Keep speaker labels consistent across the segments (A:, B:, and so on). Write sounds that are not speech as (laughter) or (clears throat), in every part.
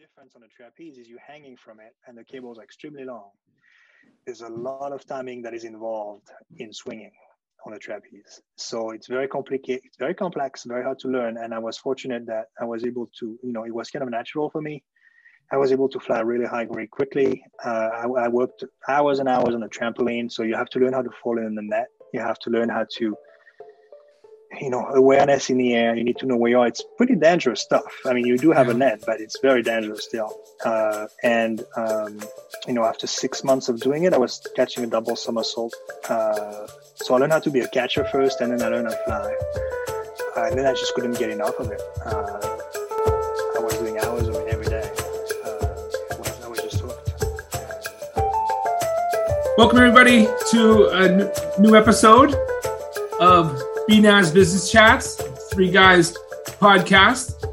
A: difference on the trapeze is you're hanging from it and the cable is extremely long. There's a lot of timing that is involved in swinging on the trapeze. So it's very complicated, it's very complex, very hard to learn. And I was fortunate that I was able to, you know, it was kind of natural for me. I was able to fly really high very quickly. Uh, I, I, worked hours and hours on the trampoline. So you have to learn how to fall in the net. You have to learn how to you know awareness in the air you need to know where you are. It's pretty dangerous stuff. I mean you do have a net but it's very dangerous still. Uh, and um, you know after six months of doing it i was catching a double somersault. Uh, so i learned how to be a catcher first and then i learned how to fly. Uh, and then i just couldn't get enough of it. Uh, i was doing hours of it every day. Uh, I was, just hooked.
B: Welcome everybody to a n- new episode of BNAS Business Chats, Three Guys podcast.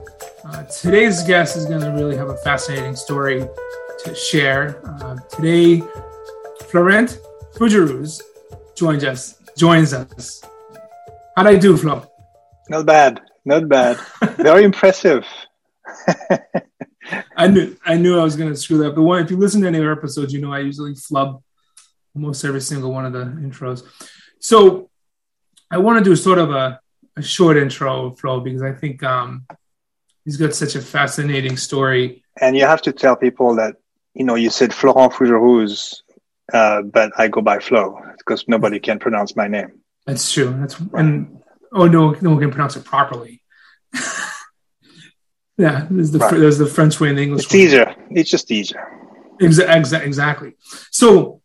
B: Uh, today's guest is going to really have a fascinating story to share. Uh, today, Florent Fougerouz joins us. Joins us. How'd I do, Flo?
A: Not bad. Not bad. (laughs) Very impressive.
B: I knew I knew I was going to screw that up. But one, if you listen to any of our episodes, you know I usually flub almost every single one of the intros. So I want to do sort of a, a short intro, Flo, because I think um, he's got such a fascinating story.
A: And you have to tell people that, you know, you said Florent Fougerouz, uh, but I go by Flo because nobody can pronounce my name.
B: That's true. That's and oh no, no one can pronounce it properly. (laughs) yeah, there's the right. there's the French way and the English.
A: It's way. easier. It's just easier.
B: Exa- exa- exactly. So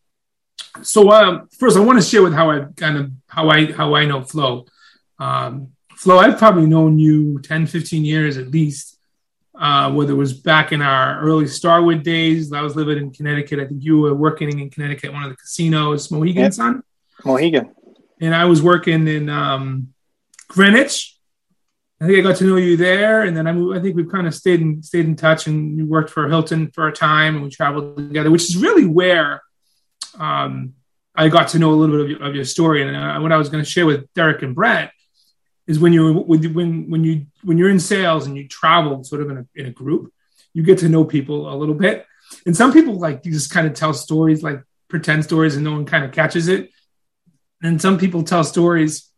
B: so um, first, I want to share with how I kind of how I how I know Flo. Um, Flo, I've probably known you 10, 15 years at least. Uh, whether it was back in our early Starwood days, I was living in Connecticut. I think you were working in Connecticut, one of the casinos, Mohegan yep. Sun.
A: Mohegan.
B: And I was working in um, Greenwich. I think I got to know you there, and then I, moved, I think we've kind of stayed in stayed in touch. And you worked for Hilton for a time, and we traveled together, which is really where um, I got to know a little bit of your, of your story. And uh, what I was going to share with Derek and Brett is when you when when you when you're in sales and you travel sort of in a, in a group, you get to know people a little bit. And some people like you just kind of tell stories, like pretend stories, and no one kind of catches it. And some people tell stories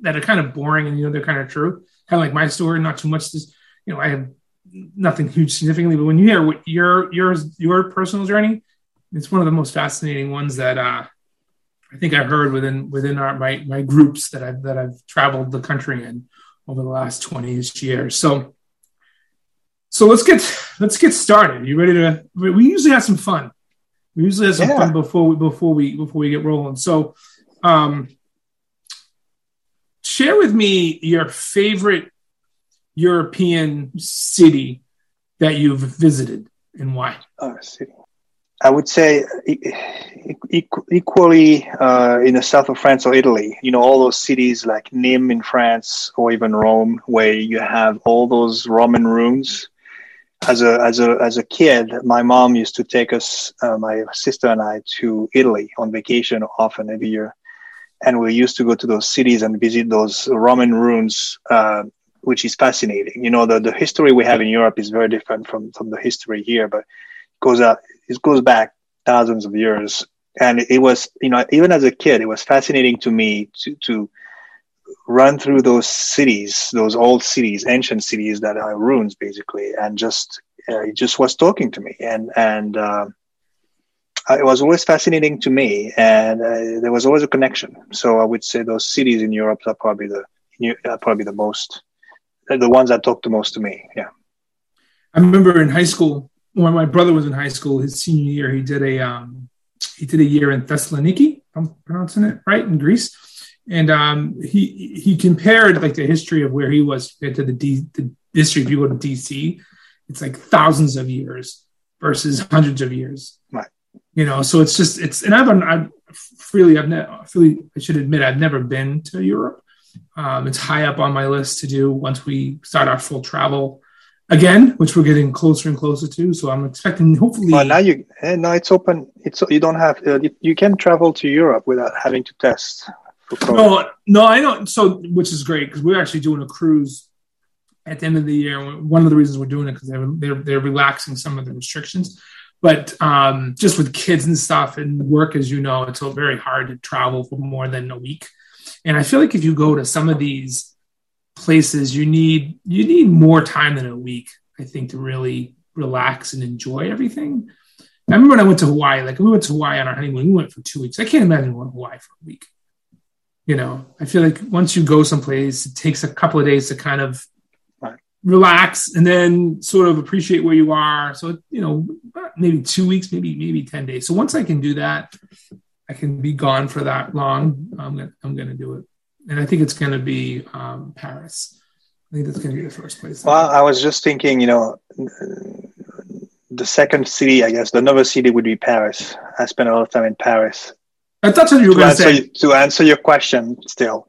B: that are kind of boring and you know they're kind of true. Kind of like my story, not too much. Just you know, I have nothing huge significantly, but when you hear what your your your personal journey, it's one of the most fascinating ones that uh, I think I heard within within our my my groups that I've that I've traveled the country in over the last 20 years. So so let's get let's get started. You ready to we usually have some fun. We usually have some yeah. fun before we before we before we get rolling. So um share with me your favorite European city that you've visited and why.
A: Oh, city. I would say equally uh, in the south of France or Italy. You know, all those cities like Nîmes in France or even Rome, where you have all those Roman ruins. As a as a as a kid, my mom used to take us, uh, my sister and I, to Italy on vacation often every year, and we used to go to those cities and visit those Roman ruins. Uh, which is fascinating. You know, the, the history we have in Europe is very different from, from the history here, but goes out it goes back thousands of years. And it was you know even as a kid it was fascinating to me to to run through those cities those old cities ancient cities that are ruins basically and just uh, it just was talking to me. And and uh, it was always fascinating to me. And uh, there was always a connection. So i would say those cities in europe are probably the are probably the most the ones that talk the most to me. Yeah.
B: I remember in high school when my brother was in high school, his senior year, he did a um, he did a year in Thessaloniki. I'm pronouncing it right in Greece, and um, he he compared like the history of where he was compared to the, D, the history. If you go to DC, it's like thousands of years versus hundreds of years.
A: Right.
B: You know, so it's just it's and I've I've freely I've never freely I should admit I've never been to Europe. Um, it's high up on my list to do once we start our full travel again, which we're getting closer and closer to. So I'm expecting hopefully.
A: Well, now you eh, now it's open. It's you don't have uh, you can travel to Europe without having to test.
B: No, no, I don't. So which is great because we're actually doing a cruise at the end of the year. One of the reasons we're doing it because they're, they're, they're relaxing some of the restrictions. But um, just with kids and stuff and work, as you know, it's very hard to travel for more than a week. And I feel like if you go to some of these places, you need you need more time than a week. I think to really relax and enjoy everything. I remember when I went to Hawaii, like we went to Hawaii on our honeymoon, we went for two weeks. I can't imagine going to Hawaii for a week. You know, I feel like once you go someplace, it takes a couple of days to kind of relax and then sort of appreciate where you are. So, you know, maybe two weeks, maybe, maybe 10 days. So once I can do that, I can be gone for that long. I'm to, I'm going to do it. And I think it's going to be um, Paris. I think that's going to be the first place.
A: Well, I was just thinking, you know, the second city, I guess, the another city would be Paris. I spent a lot of time in Paris.
B: I thought you were going to
A: say. to answer your question still.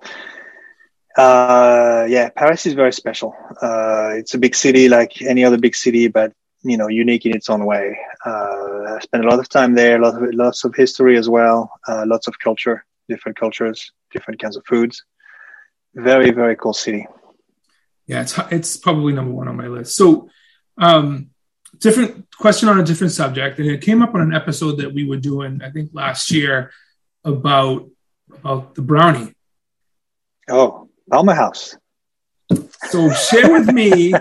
A: Uh, yeah, Paris is very special. Uh, it's a big city like any other big city, but you know, unique in its own way. Uh, I spent a lot of time there, lots of lots of history as well, uh, lots of culture, different cultures, different kinds of foods. Very very cool city.
B: Yeah, it's it's probably number one on my list. So, um, different question on a different subject, and it came up on an episode that we were doing, I think last year, about about the brownie.
A: Oh, Palmer House.
B: So share with me,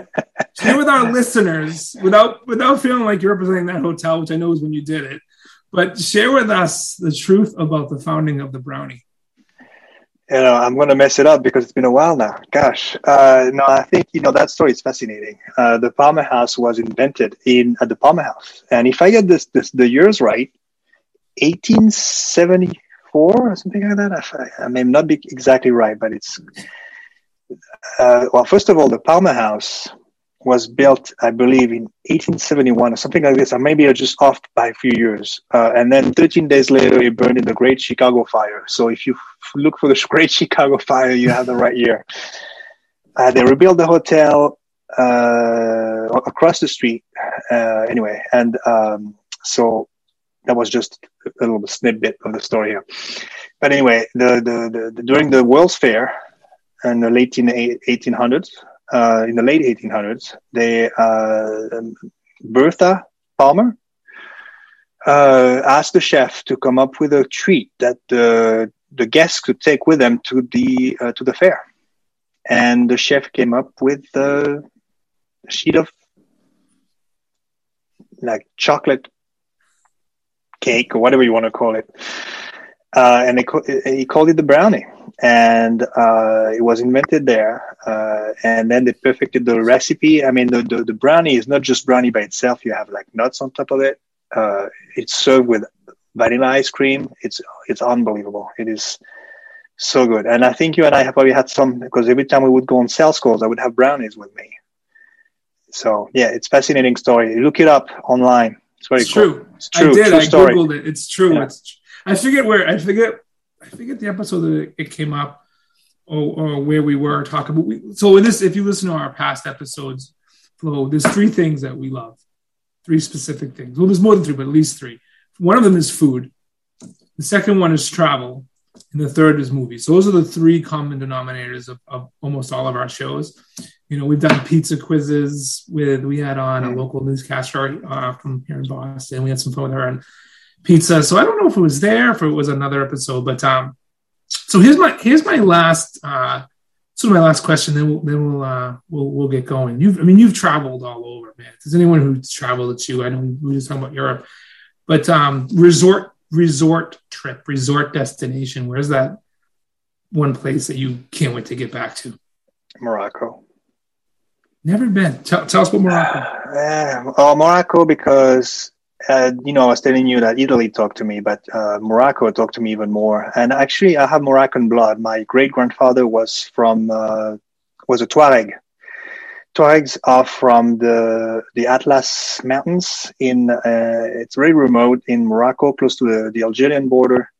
B: share with our listeners, without without feeling like you're representing that hotel, which I know is when you did it, but share with us the truth about the founding of the brownie.
A: You know, I'm going to mess it up because it's been a while now. Gosh, uh, no, I think you know that story is fascinating. Uh, the Palmer House was invented in at the Palmer House, and if I get this, this the years right, 1874 or something like that. I, I, may not be exactly right, but it's uh, well. First of all, the Palmer House was built, I believe, in 1871 or something like this. Or maybe I just off by a few years. Uh, and then 13 days later, it burned in the Great Chicago Fire. So if you f- look for the (laughs) Great Chicago Fire, you have the right year. Uh, they rebuilt the hotel uh, across the street. Uh, anyway, and um, so that was just a little snippet of the story here. But anyway, the, the, the during the World's Fair in the late 1800s, uh, in the late 1800s, they uh, Bertha Palmer uh, asked the chef to come up with a treat that the the guests could take with them to the uh, to the fair, and the chef came up with a sheet of like chocolate cake or whatever you want to call it. Uh, and he called it the brownie, and uh, it was invented there. Uh, and then they perfected the recipe. I mean, the, the, the brownie is not just brownie by itself. You have like nuts on top of it. Uh, it's served with vanilla ice cream. It's it's unbelievable. It is so good. And I think you and I have probably had some because every time we would go on sales calls, I would have brownies with me. So yeah, it's fascinating story. Look it up online. It's very
B: it's cool. true. It's true. I did. True I story. googled it. It's true. Yeah. It's. I forget where. I forget. I forget the episode that it came up, or, or where we were talking. But we, so in this, if you listen to our past episodes, Flo, there's three things that we love. Three specific things. Well, there's more than three, but at least three. One of them is food. The second one is travel, and the third is movies. So those are the three common denominators of, of almost all of our shows you know, we've done pizza quizzes with, we had on a mm. local newscaster uh, from here in Boston. We had some fun with her on pizza. So I don't know if it was there, if it was another episode, but um, so here's my, here's my last, uh, so my last question, then we'll, then we'll, uh, we'll, we'll get going. You've, I mean, you've traveled all over, man. Does anyone who's traveled with you, I know we were just talking about Europe, but um, resort, resort trip, resort destination, where's that one place that you can't wait to get back to?
A: Morocco.
B: Never been. Tell, tell us about Morocco. (sighs)
A: Uh, oh, Morocco, because uh, you know, I was telling you that Italy talked to me, but uh, Morocco talked to me even more. And actually, I have Moroccan blood. My great grandfather was from uh, was a Tuareg. Tuaregs are from the the Atlas Mountains. In uh, it's very remote in Morocco, close to the, the Algerian border.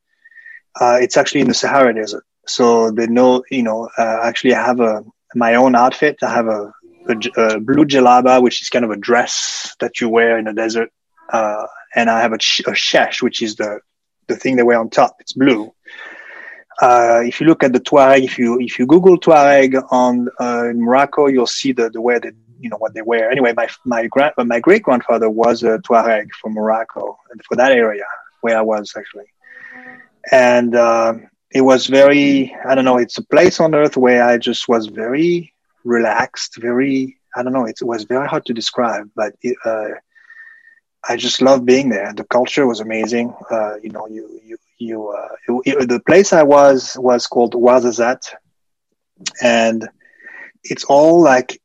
A: Uh, it's actually in the Sahara Desert, so they know. You know, actually, I have a my own outfit. I have a a, a, blue jalaba, which is kind of a dress that you wear in the desert. Uh, and I have a, a shesh, which is the, the thing they wear on top. It's blue. uh, if you look at the Tuareg, if you if you Google Tuareg on uh, in Morocco, you'll see the the way that you know what they wear. Anyway, my my grand my great grandfather was a Tuareg from Morocco for that area where I was actually, and uh, it was very I don't know. It's a place on earth where I just was very relaxed, very I don't know. It was very hard to describe, but it, uh, I just loved being there. The culture was amazing. Uh, you know, you you you uh, it, the place I was was called Ouarzazate, and it's all like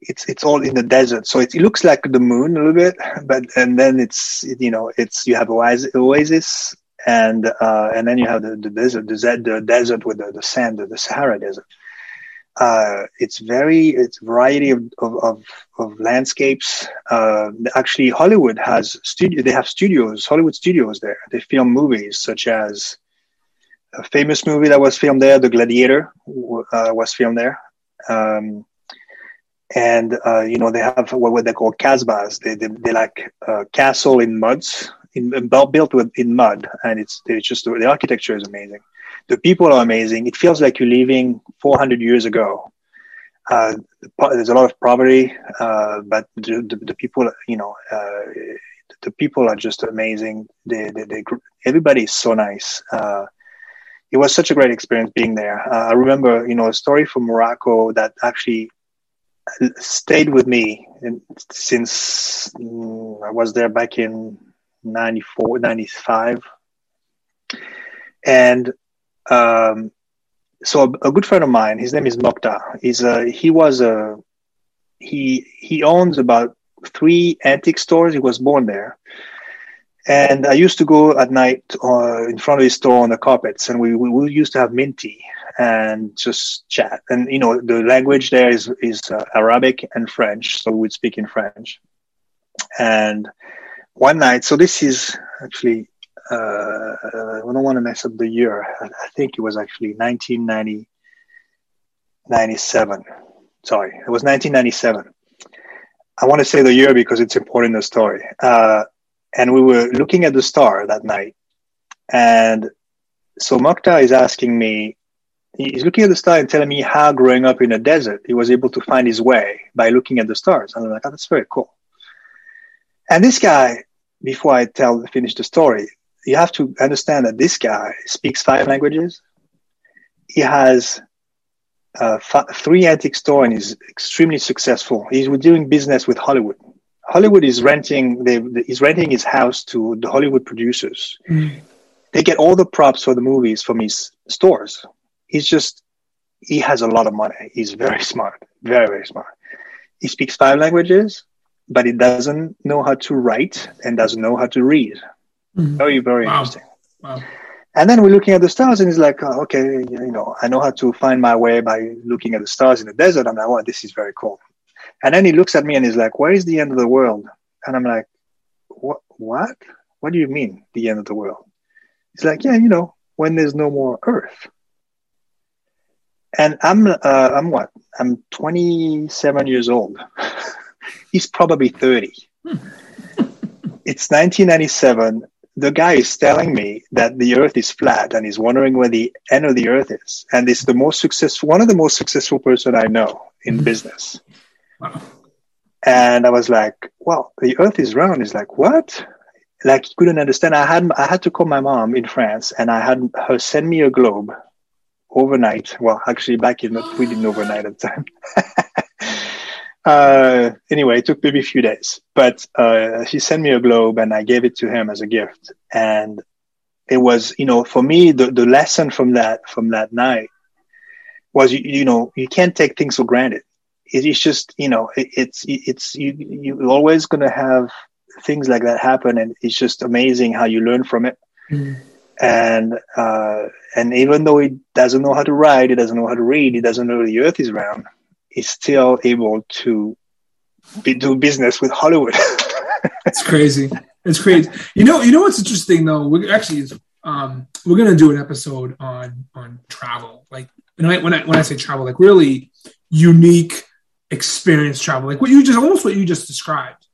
A: it's it's all in the desert, so it, it, looks like the moon a little bit, but and then it's you know it's you have oasis, oasis and uh, and then you have the, the desert, the, the desert with the, the sand, the Sahara desert. Uh, it's very it's variety of of, of, of landscapes. Uh, actually, Hollywood has studio. They have studios, Hollywood studios there. They film movies such as a famous movie that was filmed there, The Gladiator, uh, was filmed there. Um, and uh, you know they have what they call kasbahs. They they, they like uh, castle in muds, in, built with in mud, and it's it's just the architecture is amazing the people are amazing. It feels like you're living 400 years ago. Uh, there's a lot of poverty, uh, but the, the, the, people, you know, uh, the people are just amazing. They, they, they everybody is so nice. Uh, it was such a great experience being there. Uh, I remember, you know, a story from Morocco that actually stayed with me since mm, I was there back in 94, 95. And um, so a, a, good friend of mine, his name is Mokhtar. He's a, he was a he he owns about three antique stores. He was born there, and I used to go at night uh, in front of his store on the carpets, and we, we, we used to have minty and just chat. And you know the language there is is uh, Arabic and French, so we would speak in French. And one night, so this is actually uh, I don't want to mess up the year. I think it was actually 1997. Sorry, it was 1997. I want to say the year because it's important in the story. Uh, and we were looking at the star that night. And so Mokhtar is asking me, he's looking at the star and telling me how growing up in a desert, he was able to find his way by looking at the stars. And I'm like, oh, that's very cool. And this guy, before I tell, finish the story, you have to understand that this guy speaks five languages. He has uh, f- three antique store and is extremely successful. He's doing business with Hollywood. Hollywood is renting. They, he's renting his house to the Hollywood producers. Mm. They get all the props for the movies from his stores. He's just he has a lot of money. He's very (laughs) smart, very very smart. He speaks five languages, but he doesn't know how to write and doesn't know how to read. Mm-hmm. Very, very wow. interesting. Wow. And then we're looking at the stars, and it's like, oh, okay, you know, I know how to find my way by looking at the stars in the desert. I'm like, oh, this is very cool. And then he looks at me and he's like, where is the end of the world? And I'm like, what? What? What do you mean, the end of the world? He's like, yeah, you know, when there's no more Earth. And I'm, uh, I'm what? I'm 27 years old. (laughs) He's probably 30. Hmm. it's 1997 the guy is telling me that the earth is flat and he's wondering where the end of the earth is. And it's the most successful one of the most successful person i know in mm-hmm. business. Wow. and i was like well the earth is round. He's like what? Like he couldn't understand. I had i had to call my mom in france and i had her send me a globe overnight. Well actually back in the we didn't overnight at the time (laughs) Uh, anyway, it took maybe a few days, but uh, he sent me a globe and I gave it to him as a gift. And it was, you know, for me, the, the lesson from that, from that night was, you, you know, you can't take things for granted. It, it's just, you know, it, it's, it's, you, you're always going to have things like that happen. And it's just amazing how you learn from it. Mm. And, uh, and even though he doesn't know how to write, he doesn't know how to read, he doesn't know the earth is round is still able to be, do business with Hollywood. (laughs)
B: it's crazy. It's crazy. You know, you know what's interesting though? We actually um, we're gonna do an episode on on travel. Like when I when I when I say travel, like really unique experience travel, like what you just almost what you just described.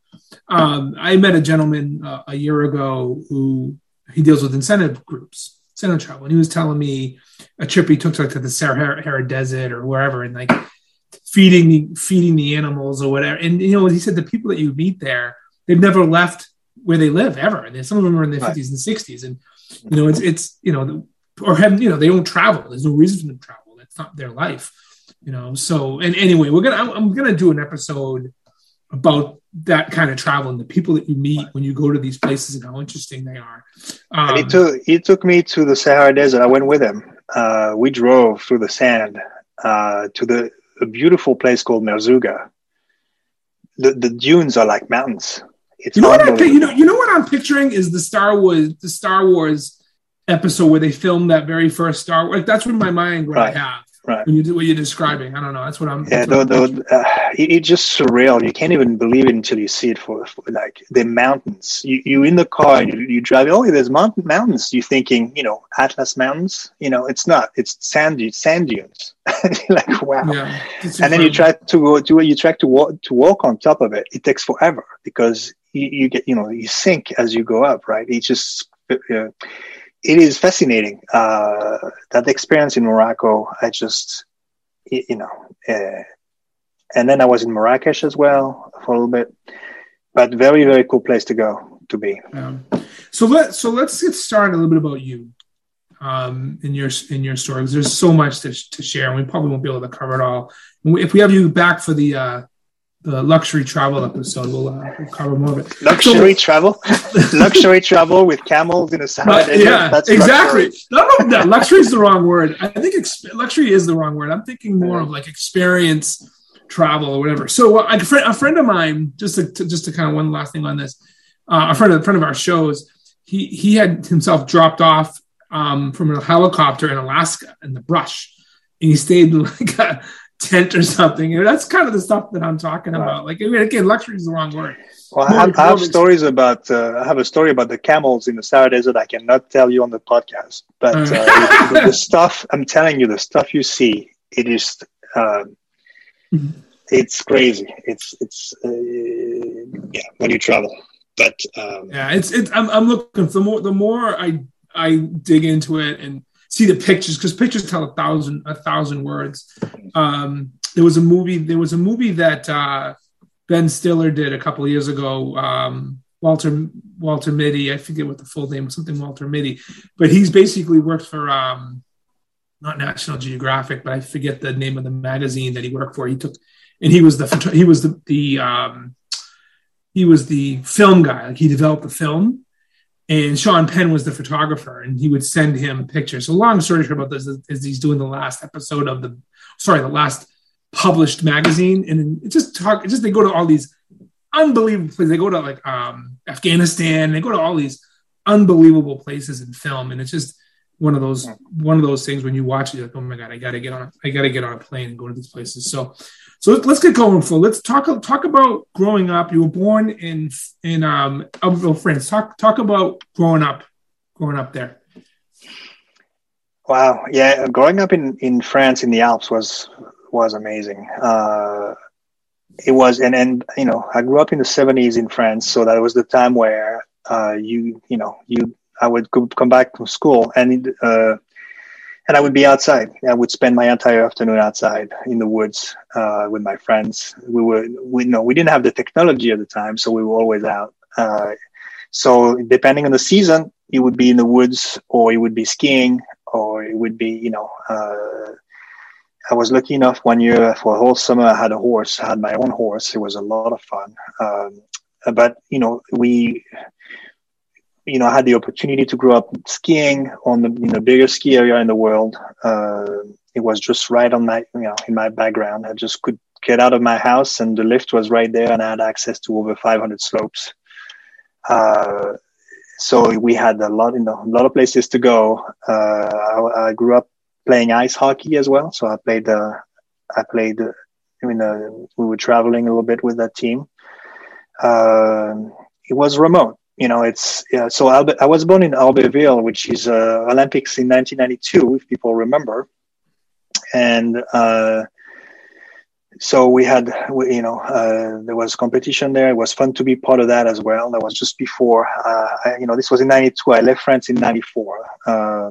B: Um, I met a gentleman uh, a year ago who he deals with incentive groups, sailing travel, and he was telling me a trip he took to, like, to the Sahara Desert or wherever, and like feeding the feeding the animals or whatever. And you know, he said the people that you meet there, they've never left where they live ever. And some of them are in their fifties and sixties, and you know, it's it's you know, or have you know, they don't travel. There's no reason for them to travel. That's not their life, you know. So, and anyway, we're gonna I'm, I'm gonna do an episode about that kind of travel and the people that you meet when you go to these places and how interesting they are.
A: Um, and he took he took me to the Sahara Desert. I went with him. Uh, we drove through the sand uh, to the a beautiful place called Merzouga. The the dunes are like mountains.
B: It's you know what I you know you know what I'm picturing is the Star Wars the Star Wars episode where they filmed that very first Star Wars. Like, that's in my mind what right. I have right. when you do what you're describing. I don't know. That's what I'm.
A: Yeah, though, though, uh, it, it's just surreal. You can't even believe it until you see it for, for like the mountains. You you in the car, you, you drive. Oh, there's mountain mountains. You're thinking, you know, Atlas Mountains. You know, it's not. It's sand sand dunes. (laughs) like wow. Yeah, and then you try to go do you try to walk to walk on top of it. It takes forever because you, you get you know you sink as you go up. Right. It's just. Uh, it is fascinating. Uh, that experience in Morocco, I just, you know, uh, and then I was in Marrakesh as well for a little bit, but very, very cool place to go to be.
B: Um, so let so let's get started a little bit about you um, in your in your story there's so much to, to share, and we probably won't be able to cover it all. If we have you back for the uh, the luxury travel episode. We'll, uh, we'll cover more of it.
A: Luxury so, travel, (laughs) luxury travel with camels in a Sahara
B: desert. Yeah, That's exactly. No, no, no, luxury is the wrong word. I think exp- luxury is the wrong word. I'm thinking more of like experience travel or whatever. So uh, a, friend, a friend of mine, just to, to, just to kind of one last thing on this, uh, a friend of a friend of our shows, he he had himself dropped off um, from a helicopter in Alaska in the brush, and he stayed in like a tent or something. You know, that's kind of the stuff that I'm talking about. Like I mean, again, luxury is the wrong word.
A: Well, I have, I have stories about. Uh, I have a story about the camels in the Sahara Desert. I cannot tell you on the podcast, but uh, the, the, stuff I'm telling you, the stuff you see, it is. Uh, it's crazy. It's it's uh, yeah when you travel, but um,
B: yeah, it's it's. I'm, I'm looking. The more the more I I dig into it and see the pictures because pictures tell a thousand a thousand words. Um, there was a movie. There was a movie that uh, Ben Stiller did a couple years ago. Um, Walter Walter Mitty. I forget what the full name was. Something Walter Mitty, but he's basically worked for um, not National Geographic, but I forget the name of the magazine that he worked for. He took and he was the he was the the um, he was the film guy. Like he developed the film and Sean Penn was the photographer, and he would send him pictures. So, long story short about this is, is he's doing the last episode of the, sorry, the last published magazine, and it just talk. It just they go to all these unbelievable places. They go to like um, Afghanistan. They go to all these unbelievable places in film, and it's just one of those one of those things when you watch it, you're like, oh my god, I gotta get on, a, I gotta get on a plane and go to these places. So so let's get going, Phil. Let's talk talk about growing up. You were born in in um Albertville, France. Talk talk about growing up, growing up there.
A: Wow, yeah, growing up in in France in the Alps was was amazing. Uh, it was, and and you know, I grew up in the seventies in France, so that was the time where uh, you you know you I would come back from school and uh, and I would be outside. I would spend my entire afternoon outside in the woods uh, with my friends. We were, we know, we didn't have the technology at the time, so we were always out. Uh, so depending on the season, it would be in the woods, or it would be skiing, or it would be, you know. Uh, I was lucky enough one year for a whole summer. I had a horse. I had my own horse. It was a lot of fun. Um, but you know, we you know, I had the opportunity to grow up skiing on the you know, biggest ski area in the world. Uh, it was just right on my, you know, in my background. I just could get out of my house and the lift was right there and I had access to over 500 slopes. Uh, so we had a lot, you know, a lot of places to go. Uh, I, I, grew up playing ice hockey as well. So I played, uh, I played, I mean, uh, we were traveling a little bit with that team. Uh, it was remote you know, it's yeah. So I was born in Albertville, which is uh, Olympics in 1992, if people remember, and uh, so we had, you know, uh, there was competition there. It was fun to be part of that as well. That was just before, uh, I, you know, this was in '92. I left France in '94. Uh,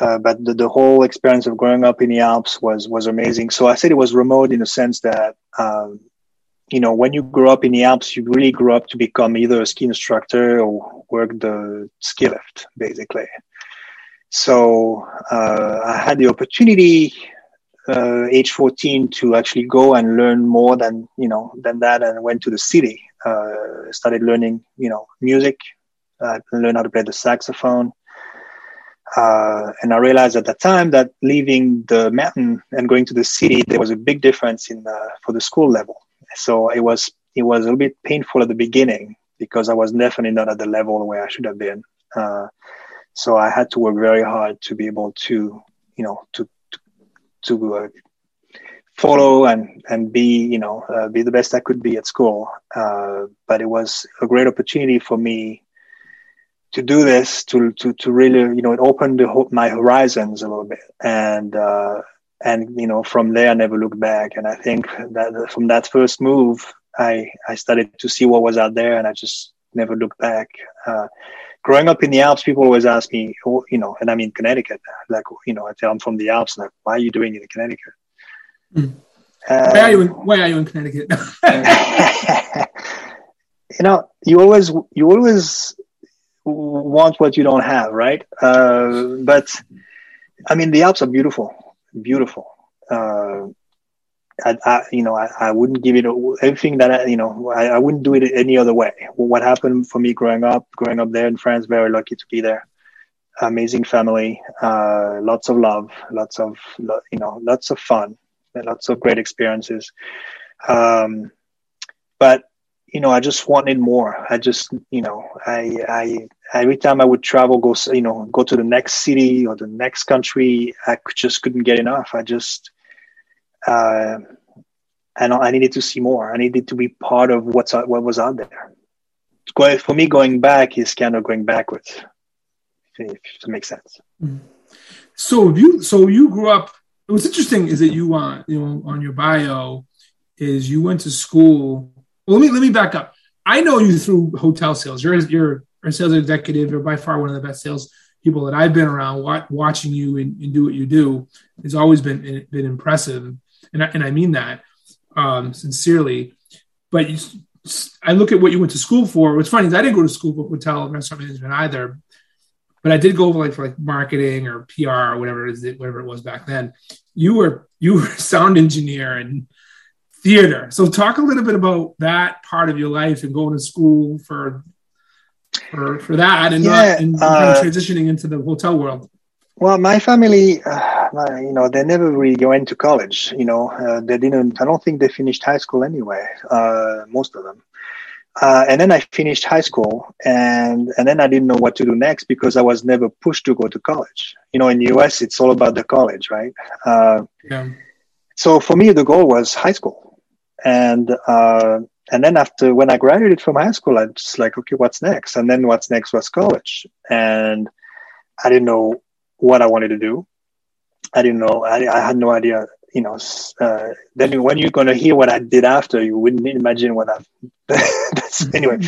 A: uh, but the, the whole experience of growing up in the Alps was was amazing. So I said it was remote in the sense that um, you know when you grow up in the Alps, you really grow up to become either a ski instructor or work the ski lift, basically. So uh, I had the opportunity, uh, age 14, to actually go and learn more than you know than that, and went to the city. Uh, started learning, you know, music. Learned how to play the saxophone. Uh, and I realized at that time that leaving the mountain and going to the city, there was a big difference in uh, for the school level. So it was it was a little bit painful at the beginning because I was definitely not at the level where I should have been. Uh, so I had to work very hard to be able to, you know, to to, to uh, follow and and be, you know, uh, be the best I could be at school. Uh, but it was a great opportunity for me to do this to to to really you know it opened my horizons a little bit and uh, and you know from there I never looked back and I think that from that first move I I started to see what was out there and I just never looked back. Uh, growing up in the Alps, people always ask me, oh, you know, and I'm in Connecticut. Like, you know, I tell them from the Alps, like, why are you doing it in Connecticut?
B: Mm. Uh, why are you in, why are you in Connecticut? (laughs) (laughs)
A: you know, you always you always want what you don't have, right? Uh, but I mean, the Alps are beautiful, beautiful. Uh, I, I, you know, I, I wouldn't give it everything that I, you know, I, I wouldn't do it any other way. What happened for me growing up, growing up there in France, very lucky to be there. Amazing family, uh, lots of love, lots of, you know, lots of fun, lots of great experiences. Um, but you know, I just wanted more. I just, you know, I, I, every time I would travel, go, you know, go to the next city or the next country, I just couldn't get enough. I just, uh, and I needed to see more. I needed to be part of what's what was out there. Going, For me, going back is kind of going backwards. If it makes sense.
B: Mm-hmm. So you, so you grew up. What's interesting is that you, uh, you know, on your bio, is you went to school well, let me let me back up. I know you through hotel sales. You're you're a sales executive. You're by far one of the best sales people that I've been around. Watching you and, and do what you do has always been been impressive, and I, and I mean that um, sincerely. But you, I look at what you went to school for. What's funny is I didn't go to school for hotel and restaurant management either, but I did go over like for like marketing or PR or whatever it is, whatever it was back then. You were you were (laughs) sound engineer and theater. So talk a little bit about that part of your life and going to school for for, for that and, yeah, not, and uh, kind of transitioning into the hotel world.
A: Well, my family, uh, you know, they never really went to college. You know, uh, they didn't. I don't think they finished high school anyway. Uh, most of them. Uh, and then I finished high school, and and then I didn't know what to do next because I was never pushed to go to college. You know, in the U.S., it's all about the college, right? Uh, yeah. So for me, the goal was high school and uh, and then after when I graduated from high school, I just like, okay, what's next? And then what's next was college, and I didn't know what I wanted to do. I didn't know. I, I had no idea. You know. Uh, then when you're gonna hear what I did after, you wouldn't imagine what I. (laughs) anyway,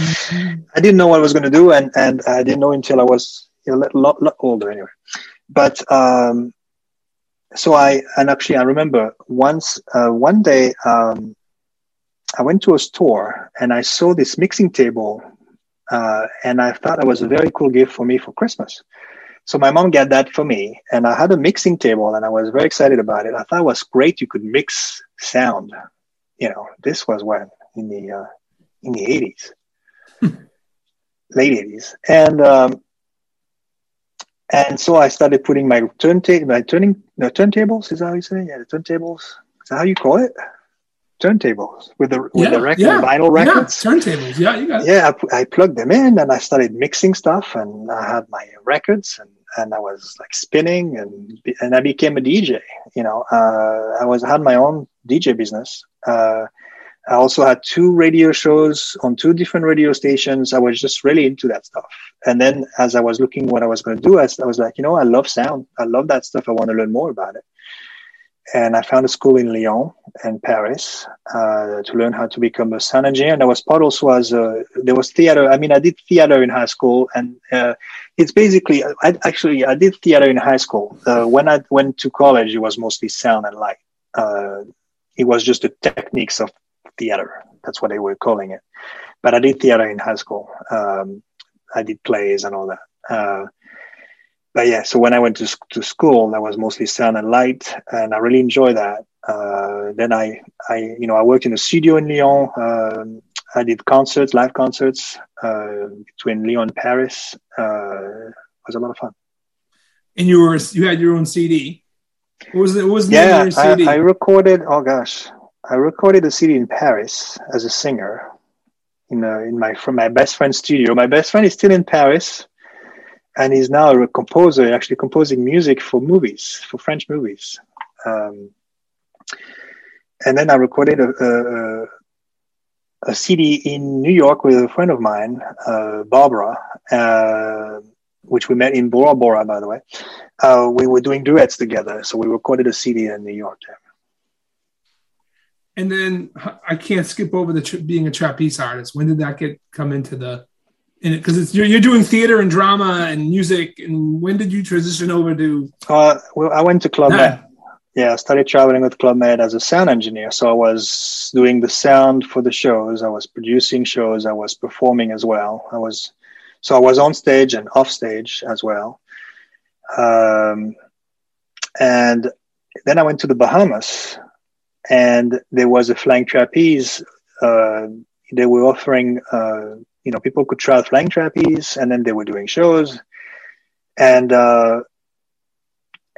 A: I didn't know what I was gonna do, and and I didn't know until I was a lot, lot, lot older. Anyway, but um, so I and actually I remember once uh, one day um, I went to a store and I saw this mixing table, uh, and I thought it was a very cool gift for me for Christmas. So my mom got that for me, and I had a mixing table, and I was very excited about it. I thought it was great. You could mix sound. You know, this was when in the uh, in the eighties, late eighties, and um, and so I started putting my turntable, my turning no, turntables. Is that how you say? it, Yeah, the turntables. Is that how you call it? Turntables with the with yeah, the record yeah, vinyl records.
B: Yeah, turntables. Yeah, you got.
A: Yeah, I, I, plugged them in and I started mixing stuff and I had my records and, and I was like spinning and and I became a DJ. You know, uh, I was had my own DJ business. Uh, I also had two radio shows on two different radio stations. I was just really into that stuff. And then as I was looking what I was going to do, I, I was like, you know, I love sound. I love that stuff. I want to learn more about it. And I found a school in Lyon and Paris uh, to learn how to become a sound engineer. And that was part also as a, there was theater. I mean, I did theater in high school, and uh, it's basically I, actually I did theater in high school. Uh, when I went to college, it was mostly sound and light. Uh, it was just the techniques of theater. That's what they were calling it. But I did theater in high school. Um, I did plays and all that uh, but yeah, so when I went to to school, that was mostly sound and light, and I really enjoyed that. Uh, then I, I, you know, I worked in a studio in Lyon. Um, I did concerts, live concerts uh, between Lyon and Paris. Uh, it was a lot of fun.
B: And you were you had your own CD. What was it? Was
A: yeah, I, I recorded. Oh gosh, I recorded a CD in Paris as a singer. In a, in my from my best friend's studio. My best friend is still in Paris and he's now a composer, actually composing music for movies, for French movies. Um, and then I recorded a, a, a, CD in New York with a friend of mine, uh, Barbara, uh, which we met in Bora Bora, by the way. Uh, we were doing duets together, so we recorded a CD in New York.
B: And then I can't skip over the being a trapeze artist. When did that get come into the because you're, you're doing theater and drama and music. And when did you transition over to?
A: Uh, well, I went to Club Med. Yeah, I started traveling with Club Med as a sound engineer. So I was doing the sound for the shows. I was producing shows. I was performing as well. I was, so I was on stage and off stage as well. Um, and then I went to the Bahamas, and there was a flying trapeze. Uh, they were offering. Uh, you know, people could try flying trapeze, and then they were doing shows, and uh,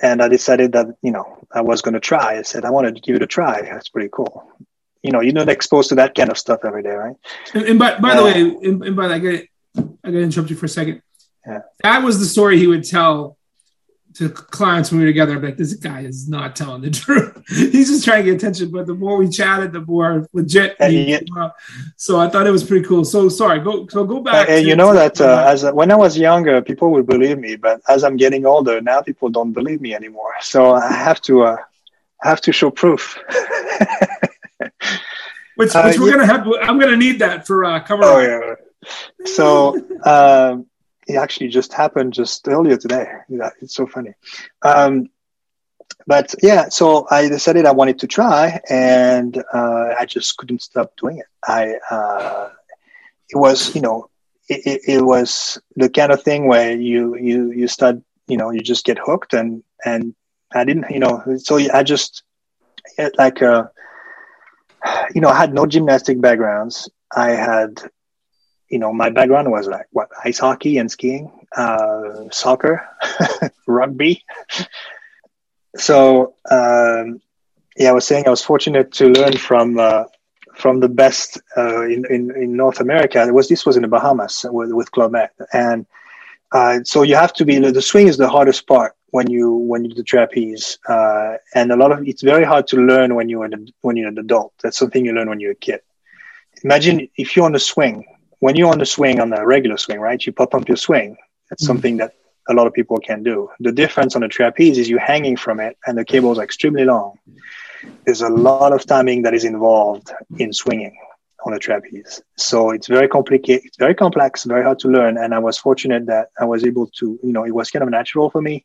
A: and I decided that you know I was going to try. I said I wanted to give it a try. That's pretty cool. You know, you're not exposed to that kind of stuff every day, right?
B: And, and by, by uh, the way, and, and by the way, I got I got to interrupt you for a second. Yeah. That was the story he would tell to clients when we were together, I'm like, this guy is not telling the (laughs) truth. He's just trying to get attention. But the more we chatted, the more legit. He, so I thought it was pretty cool. So sorry, go so go back.
A: And to, you know that uh, as when I was younger, people would believe me, but as I'm getting older, now people don't believe me anymore. So I have to uh, have to show proof.
B: which, (laughs) which uh, we're yeah. gonna have. I'm gonna need that for uh, cover. Oh yeah.
A: So. It actually just happened just earlier today. It's so funny. Um, but yeah, so I decided I wanted to try, and uh, I just couldn't stop doing it. I uh, it was you know it, it, it, was the kind of thing where you you you start you know you just get hooked, and and I didn't you know so I just like uh, you know I had no gymnastic backgrounds. I had you know, my background was like what ice hockey and skiing, uh, soccer, (laughs) rugby. So um, yeah, I was saying I was fortunate to learn from uh, from the best uh, in, in, in North America. It was this was in the Bahamas with, with Club Med, and uh, so you have to be the swing is the hardest part when you when you do the trapeze, uh, and a lot of it's very hard to learn when you're an, when you're an adult. That's something you learn when you're a kid. Imagine if you're on the swing when you're on the swing on the regular swing, right? You pop up your swing. That's mm-hmm. something that a lot of people can do. The difference on the trapeze is you're hanging from it and the cables are extremely long. There's a lot of timing that is involved in swinging on a trapeze. So it's very complicated, it's very complex, very hard to learn. And I was fortunate that I was able to, you know, it was kind of natural for me.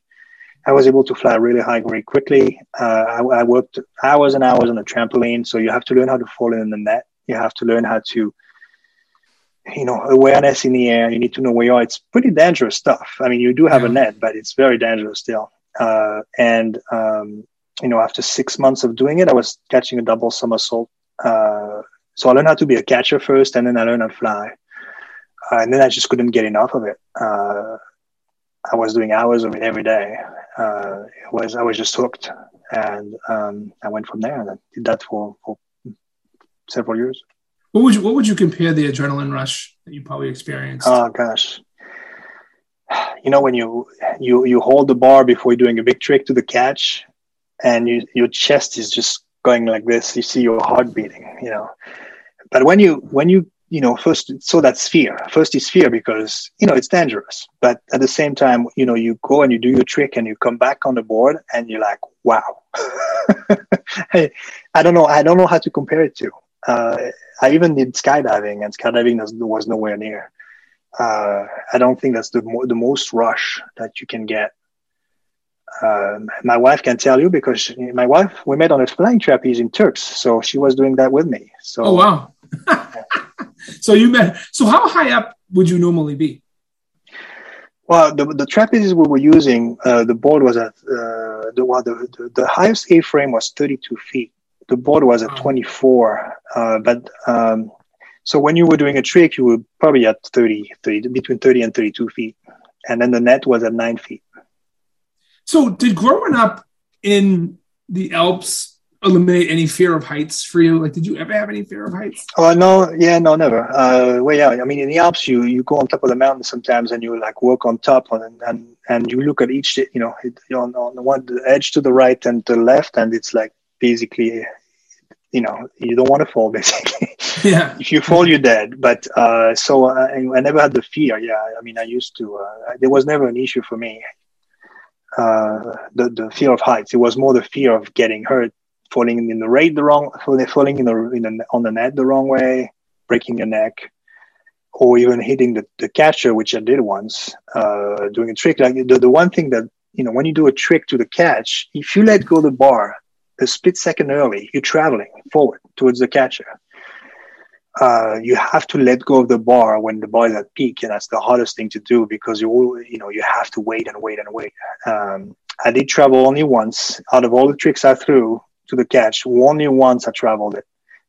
A: I was able to fly really high very quickly. Uh, I, I worked hours and hours on the trampoline. So you have to learn how to fall in the net. You have to learn how to you know awareness in the air you need to know where you are. It's pretty dangerous stuff. I mean you do have yeah. a net but it's very dangerous still. Uh, and um, you know after six months of doing it i was catching a double somersault. Uh, so i learned how to be a catcher first and then i learned how to fly. Uh, and then i just couldn't get enough of it. Uh, i was doing hours of it every day. Uh, it was i was just hooked. And um, i went from there and I did that for, for several years
B: what would you What would you compare the adrenaline rush that you probably experienced?
A: Oh gosh, you know when you you you hold the bar before doing a big trick to the catch, and you, your chest is just going like this. You see your heart beating. You know, but when you when you you know first so that's fear. First is fear because you know it's dangerous, but at the same time you know you go and you do your trick and you come back on the board and you're like wow (laughs) I, I don't know. I don't know how to compare it to. Uh, I even did skydiving, and skydiving was, nowhere near. Uh, I don't think that's the mo- the most rush that you can get. Um, my wife can tell you because she, my wife we met on a flying trapeze in Turks, so she was doing that with me. So
B: oh wow! (laughs) so you met. So how high up would you normally be?
A: Well, the, the trapezes we were using, uh, the board was at uh, the, well, the, the, the highest A-frame was 32 feet. The board was at 24, uh, but um, so when you were doing a trick, you were probably at 30, 30, between 30 and 32 feet, and then the net was at nine feet.
B: So, did growing up in the Alps eliminate any fear of heights for you? Like, did you ever have any fear of heights?
A: Oh no, yeah, no, never. Uh, well, yeah, I mean, in the Alps, you you go on top of the mountain sometimes, and you like walk on top, and and and you look at each, you know, on on the one the edge to the right and the left, and it's like basically, you know, you don't want to fall (laughs) basically.
B: Yeah.
A: if you fall, you're dead. But uh, so uh, I, I never had the fear. Yeah, I mean, I used to. Uh, there was never an issue for me. Uh, the the fear of heights. It was more the fear of getting hurt falling in the rate the wrong, falling in the, in the on the net the wrong way, breaking your neck, or even hitting the, the catcher, which I did once, uh, doing a trick. Like the, the one thing that you know when you do a trick to the catch, if you let go the bar a split second early, you're traveling forward towards the catcher. Uh, you have to let go of the bar when the bar is at peak, and that's the hardest thing to do because you you know you have to wait and wait and wait. Um, I did travel only once out of all the tricks I threw to the catch. Only once I traveled it,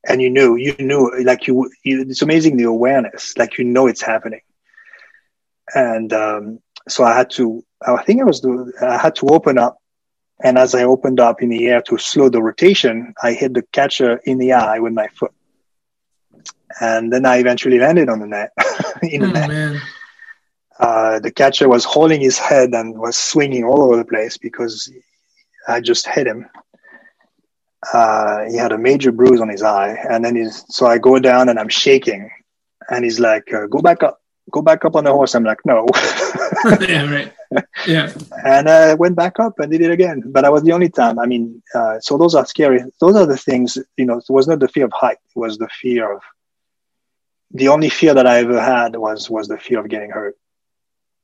A: and you knew, you knew, like you, you it's amazing the awareness, like you know it's happening. And um, so I had to, I think I was, doing, I had to open up, and as I opened up in the air to slow the rotation, I hit the catcher in the eye with my foot, and then I eventually landed on the net. (laughs) in the oh, net. Man. Uh, the catcher was holding his head and was swinging all over the place because I just hit him uh, he had a major bruise on his eye, and then he's so I go down and I'm shaking, and he's like, uh, "Go back up, go back up on the horse." I'm like, "No." (laughs) (laughs)
B: yeah, right. Yeah.
A: And I went back up and did it again, but I was the only time. I mean, uh, so those are scary. Those are the things. You know, it was not the fear of height; it was the fear of. The only fear that I ever had was was the fear of getting hurt.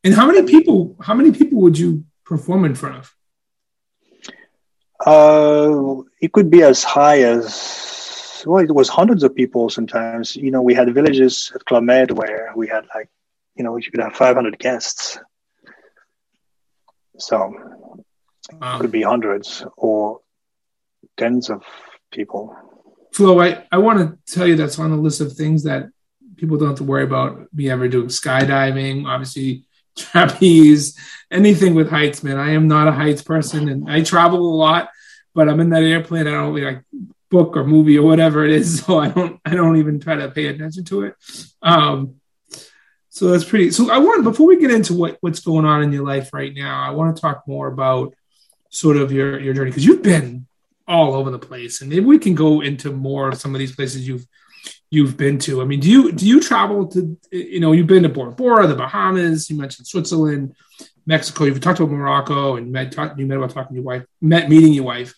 B: And how many people? How many people would you perform in front of?
A: Uh, it could be as high as well. It was hundreds of people sometimes. You know, we had villages at Club where we had like, you know, you could have 500 guests. So it could be hundreds or tens of people.
B: Flo, I, I want to tell you that's on the list of things that people don't have to worry about me ever doing skydiving. Obviously, (laughs) trapeze, anything with heights, man. I am not a heights person, and I travel a lot, but I'm in that airplane. I don't like book or movie or whatever it is, (laughs) so I don't I don't even try to pay attention to it. Um, so that's pretty. So I want before we get into what what's going on in your life right now, I want to talk more about sort of your your journey because you've been all over the place, and maybe we can go into more of some of these places you've you've been to. I mean, do you do you travel to you know you've been to Bora Bora, the Bahamas, you mentioned Switzerland, Mexico, you've talked about Morocco, and met talk, you met about talking to your wife, met meeting your wife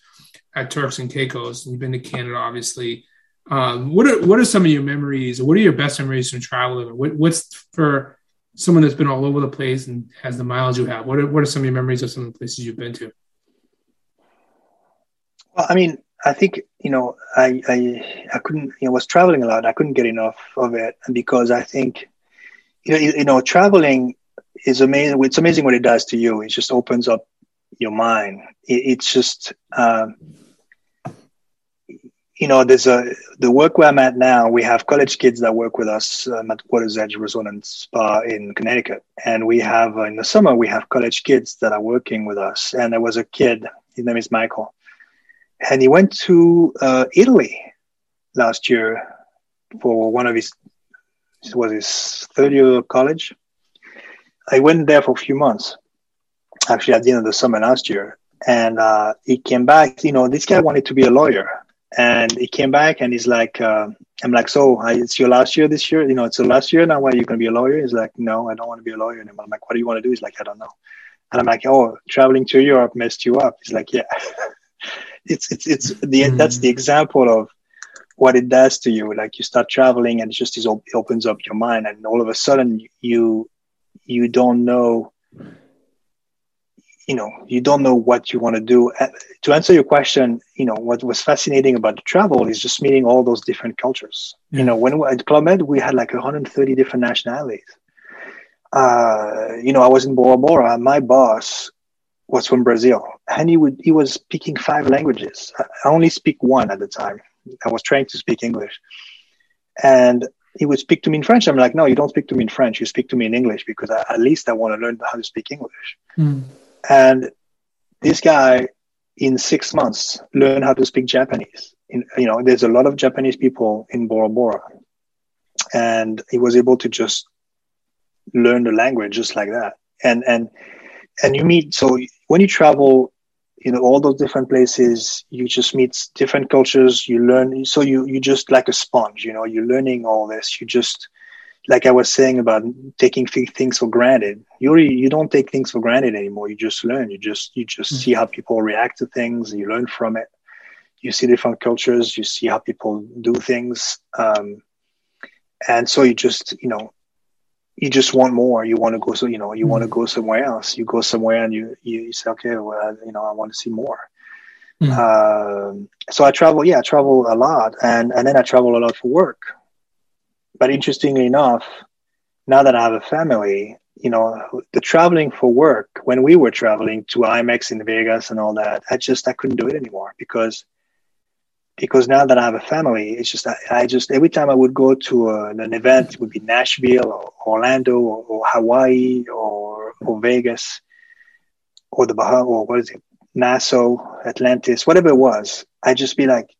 B: at Turks and Caicos, and you've been to Canada, obviously. Um, what are what are some of your memories, what are your best memories from traveling? What, what's for someone that's been all over the place and has the miles you have? What are what are some of your memories of some of the places you've been to?
A: Well, I mean, I think you know I I I couldn't you know was traveling a lot. I couldn't get enough of it because I think you know you, you know traveling is amazing. It's amazing what it does to you. It just opens up your mind. It, it's just um, you know there's a the work where I'm at now. We have college kids that work with us um, at Water's Edge Resort and Spa in Connecticut, and we have uh, in the summer we have college kids that are working with us. And there was a kid. His name is Michael and he went to uh, Italy last year for one of his it was his third year of college. I went there for a few months, actually at the end of the summer last year, and uh, he came back. You know, this guy wanted to be a lawyer, and he came back and he's like, uh, "I'm like, so I, it's your last year this year? You know, it's the last year now. Why are you going to be a lawyer?" He's like, "No, I don't want to be a lawyer anymore." I'm like, "What do you want to do?" He's like, "I don't know." And I'm like, "Oh, traveling to Europe messed you up." He's like, "Yeah." (laughs) it's it's it's the mm. that's the example of what it does to you. Like you start traveling, and it just is, it opens up your mind, and all of a sudden you you don't know you know you don't know what you want to do uh, to answer your question you know what was fascinating about the travel is just meeting all those different cultures yeah. you know when we, at club med we had like 130 different nationalities uh, you know i was in bora bora my boss was from brazil and he would he was speaking five languages i only speak one at the time i was trying to speak english and he would speak to me in French. I'm like, no, you don't speak to me in French. You speak to me in English because I, at least I want to learn how to speak English. Mm. And this guy, in six months, learned how to speak Japanese. In, you know, there's a lot of Japanese people in Bora Bora, and he was able to just learn the language just like that. And and and you meet so when you travel, you know all those different places, you just meet different cultures. You learn, so you you just like a sponge. You know, you're learning all this. You just like I was saying about taking things for granted, you really, you don't take things for granted anymore. You just learn. You just you just mm-hmm. see how people react to things. You learn from it. You see different cultures. You see how people do things, um, and so you just you know you just want more. You want to go so you know you mm-hmm. want to go somewhere else. You go somewhere and you you, you say okay, well you know I want to see more. Mm-hmm. Um, so I travel. Yeah, I travel a lot, and and then I travel a lot for work but interestingly enough, now that I have a family, you know, the traveling for work, when we were traveling to IMEX in Vegas and all that, I just, I couldn't do it anymore because, because now that I have a family, it's just, I, I just, every time I would go to a, an event, it would be Nashville or Orlando or, or Hawaii or, or Vegas or the Bahamas or what is it, Nassau, Atlantis, whatever it was. I'd just be like,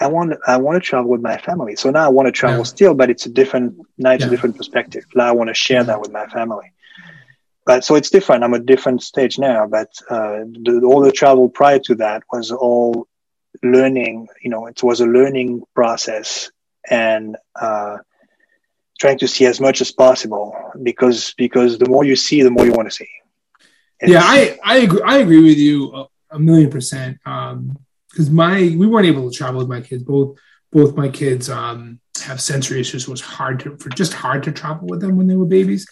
A: I want I want to travel with my family. So now I want to travel yeah. still, but it's a different now it's yeah. a different perspective. Now I want to share that with my family. But so it's different. I'm a different stage now. But uh, the, all the travel prior to that was all learning. You know, it was a learning process and uh, trying to see as much as possible because because the more you see, the more you want to see.
B: It's, yeah, I I agree. I agree with you a, a million percent. Um, because my we weren't able to travel with my kids. Both both my kids um, have sensory issues, so it was hard to for just hard to travel with them when they were babies.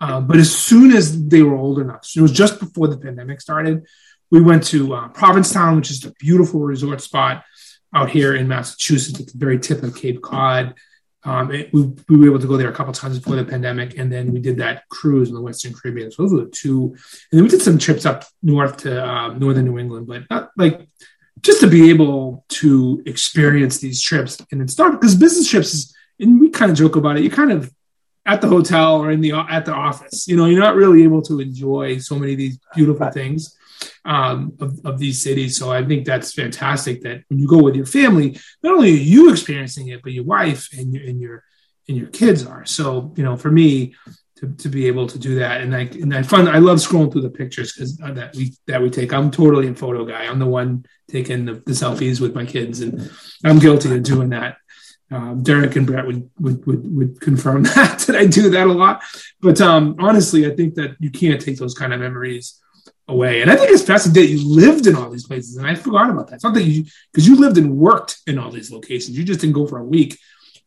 B: Um, but as soon as they were old enough, so it was just before the pandemic started. We went to uh, Provincetown, which is a beautiful resort spot out here in Massachusetts at the very tip of Cape Cod. Um, it, we, we, were able to go there a couple times before the pandemic, and then we did that cruise in the Western Caribbean. So those were the two, and then we did some trips up north to uh, northern New England, but not like just to be able to experience these trips and it's not because business trips is and we kind of joke about it you kind of at the hotel or in the at the office you know you're not really able to enjoy so many of these beautiful things um, of, of these cities. So i think that's fantastic that when you go with your family not only are you experiencing it but your wife and your and your and your kids are. So you know for me to, to be able to do that. And I and I fun I love scrolling through the pictures because uh, that we that we take. I'm totally a photo guy. I'm the one taking the, the selfies with my kids, and I'm guilty of doing that. Um, Derek and Brett would, would would would confirm (laughs) that that I do that a lot. But um, honestly, I think that you can't take those kind of memories away. And I think it's fascinating that you lived in all these places, and I forgot about that. It's not that you because you lived and worked in all these locations. You just didn't go for a week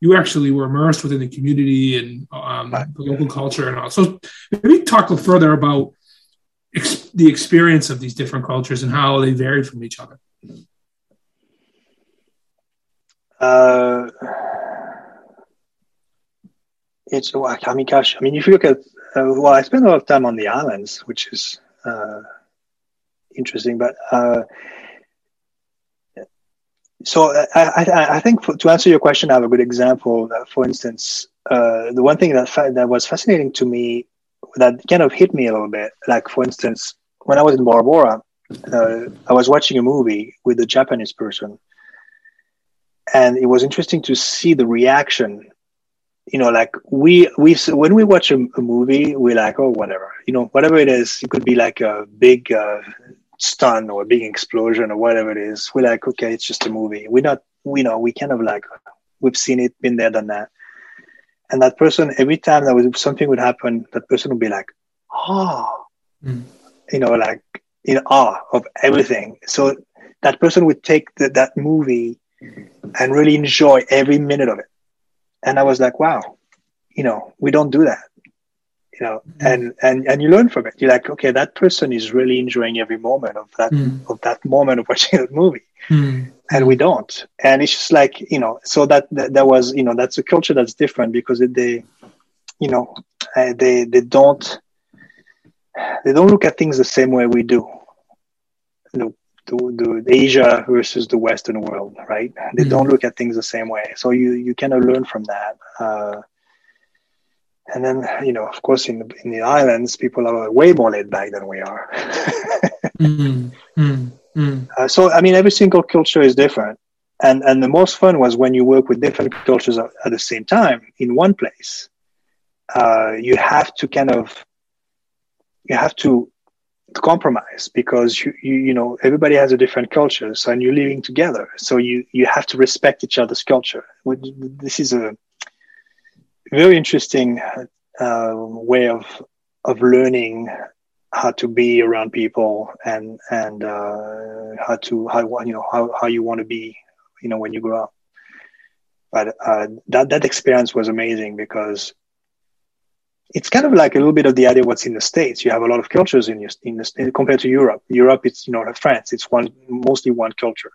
B: you actually were immersed within the community and um, the local culture and all. So maybe talk a little further about ex- the experience of these different cultures and how they vary from each other.
A: Uh, it's I mean, gosh, I mean, if you look at uh, well, I spent a lot of time on the islands, which is uh, interesting, but uh, so I, I, I think for, to answer your question, I have a good example. for instance, uh, the one thing that fa- that was fascinating to me that kind of hit me a little bit, like for instance, when I was in Bora Bora, uh, I was watching a movie with a Japanese person, and it was interesting to see the reaction. You know, like we we when we watch a, a movie, we're like, oh, whatever. You know, whatever it is, it could be like a big uh, stun or a big explosion or whatever it is, we're like, okay, it's just a movie. We're not, we know, we kind of like, we've seen it, been there, done that. And that person, every time that was something would happen, that person would be like, oh, mm. you know, like in awe of everything. So that person would take the, that movie and really enjoy every minute of it. And I was like, wow, you know, we don't do that, you know, mm. and, and, and you learn from it. You're like, okay, that person is really enjoying every moment of that, mm. of that moment of watching (laughs) that movie. Mm. And we don't. And it's just like, you know, so that, that, that was, you know, that's a culture that's different because they, you know, uh, they, they don't, they don't look at things the same way we do. The, the, the Asia versus the Western world, right? They mm-hmm. don't look at things the same way. So you you kind of learn from that. Uh, and then you know, of course, in the in the islands, people are way more laid back than we are. mm-hmm. (laughs) Mm-hmm. Uh, so I mean, every single culture is different, and and the most fun was when you work with different cultures at, at the same time in one place. Uh, you have to kind of you have to compromise because you, you you know everybody has a different culture so and you're living together so you you have to respect each other's culture this is a very interesting uh, way of of learning how to be around people and and uh, how to how you know how, how you want to be you know when you grow up but uh, that that experience was amazing because it's kind of like a little bit of the idea what's in the states. You have a lot of cultures in your in the compared to Europe. Europe, it's you know France, it's one mostly one culture,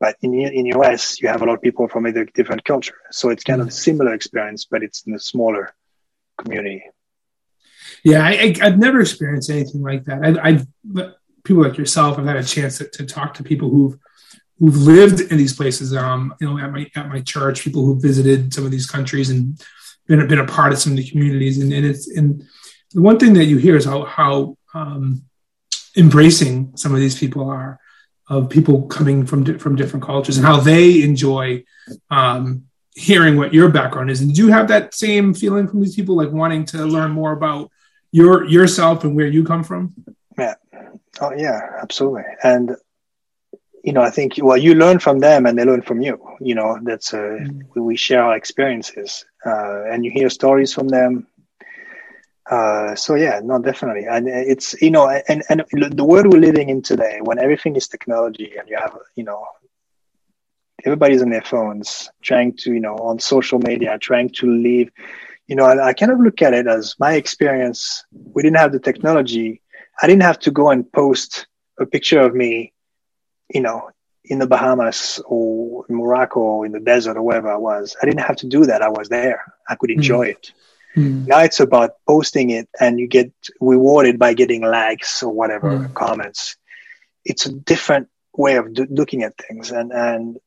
A: but in in US, you have a lot of people from a different culture. So it's kind of a similar experience, but it's in a smaller community.
B: Yeah, I, have never experienced anything like that. I, I've people like yourself. I've had a chance to, to talk to people who've who've lived in these places. Um, you know, at my at my church, people who visited some of these countries and been been a part of some of the communities, and, and it's and the one thing that you hear is how how um, embracing some of these people are of people coming from di- from different cultures and how they enjoy um, hearing what your background is. And did you have that same feeling from these people, like wanting to learn more about your yourself and where you come from?
A: Yeah. Oh yeah, absolutely. And you know, I think well, you learn from them and they learn from you. You know, that's uh, mm-hmm. we share our experiences, uh, and you hear stories from them. Uh, so yeah, no, definitely, and it's you know, and and the world we're living in today, when everything is technology, and you have you know, everybody's on their phones, trying to you know, on social media, trying to live. You know, I, I kind of look at it as my experience. We didn't have the technology. I didn't have to go and post a picture of me you know, in the Bahamas or Morocco or in the desert or wherever I was. I didn't have to do that. I was there. I could enjoy mm. it. Mm. Now it's about posting it and you get rewarded by getting likes or whatever mm. comments. It's a different way of do- looking at things. And, and,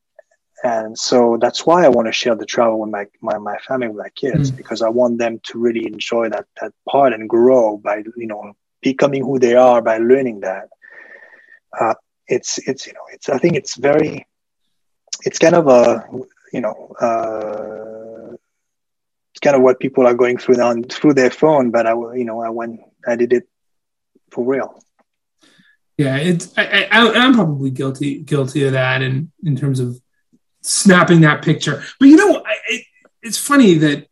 A: and so that's why I want to share the travel with my, my, my family, with my kids, mm. because I want them to really enjoy that, that part and grow by, you know, becoming who they are by learning that. Uh, it's it's you know it's I think it's very it's kind of a you know uh, it's kind of what people are going through now through their phone, but I you know I went I did it for real.
B: Yeah, it's I, I I'm probably guilty guilty of that in in terms of snapping that picture. But you know, I, it, it's funny that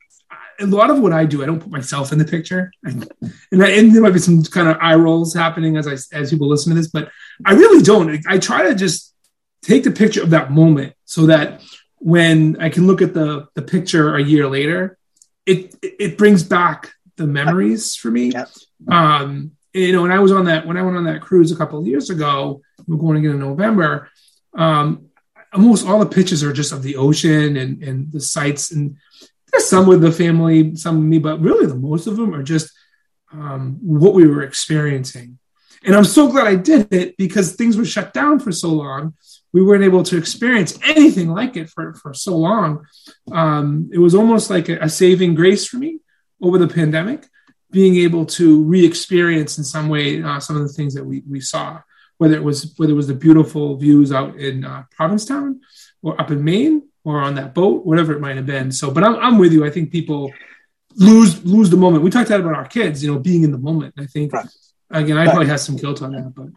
B: a lot of what I do, I don't put myself in the picture, (laughs) and, and, and, there might be some kind of eye rolls happening as I as people listen to this, but I really don't. I try to just take the picture of that moment so that when I can look at the the picture a year later, it it brings back the memories for me. Yeah. Um, you know, when I was on that when I went on that cruise a couple of years ago, we're going again in November. Um, almost all the pictures are just of the ocean and and the sights and there's some with the family, some with me, but really the most of them are just um, what we were experiencing. And I'm so glad I did it because things were shut down for so long. We weren't able to experience anything like it for, for so long. Um, it was almost like a, a saving grace for me over the pandemic, being able to re-experience in some way uh, some of the things that we, we saw, whether it was whether it was the beautiful views out in uh, Provincetown or up in Maine, or on that boat, whatever it might have been. So, but I'm, I'm with you. I think people lose lose the moment. We talked about our kids, you know, being in the moment. I think right. again, I probably have some guilt on that, but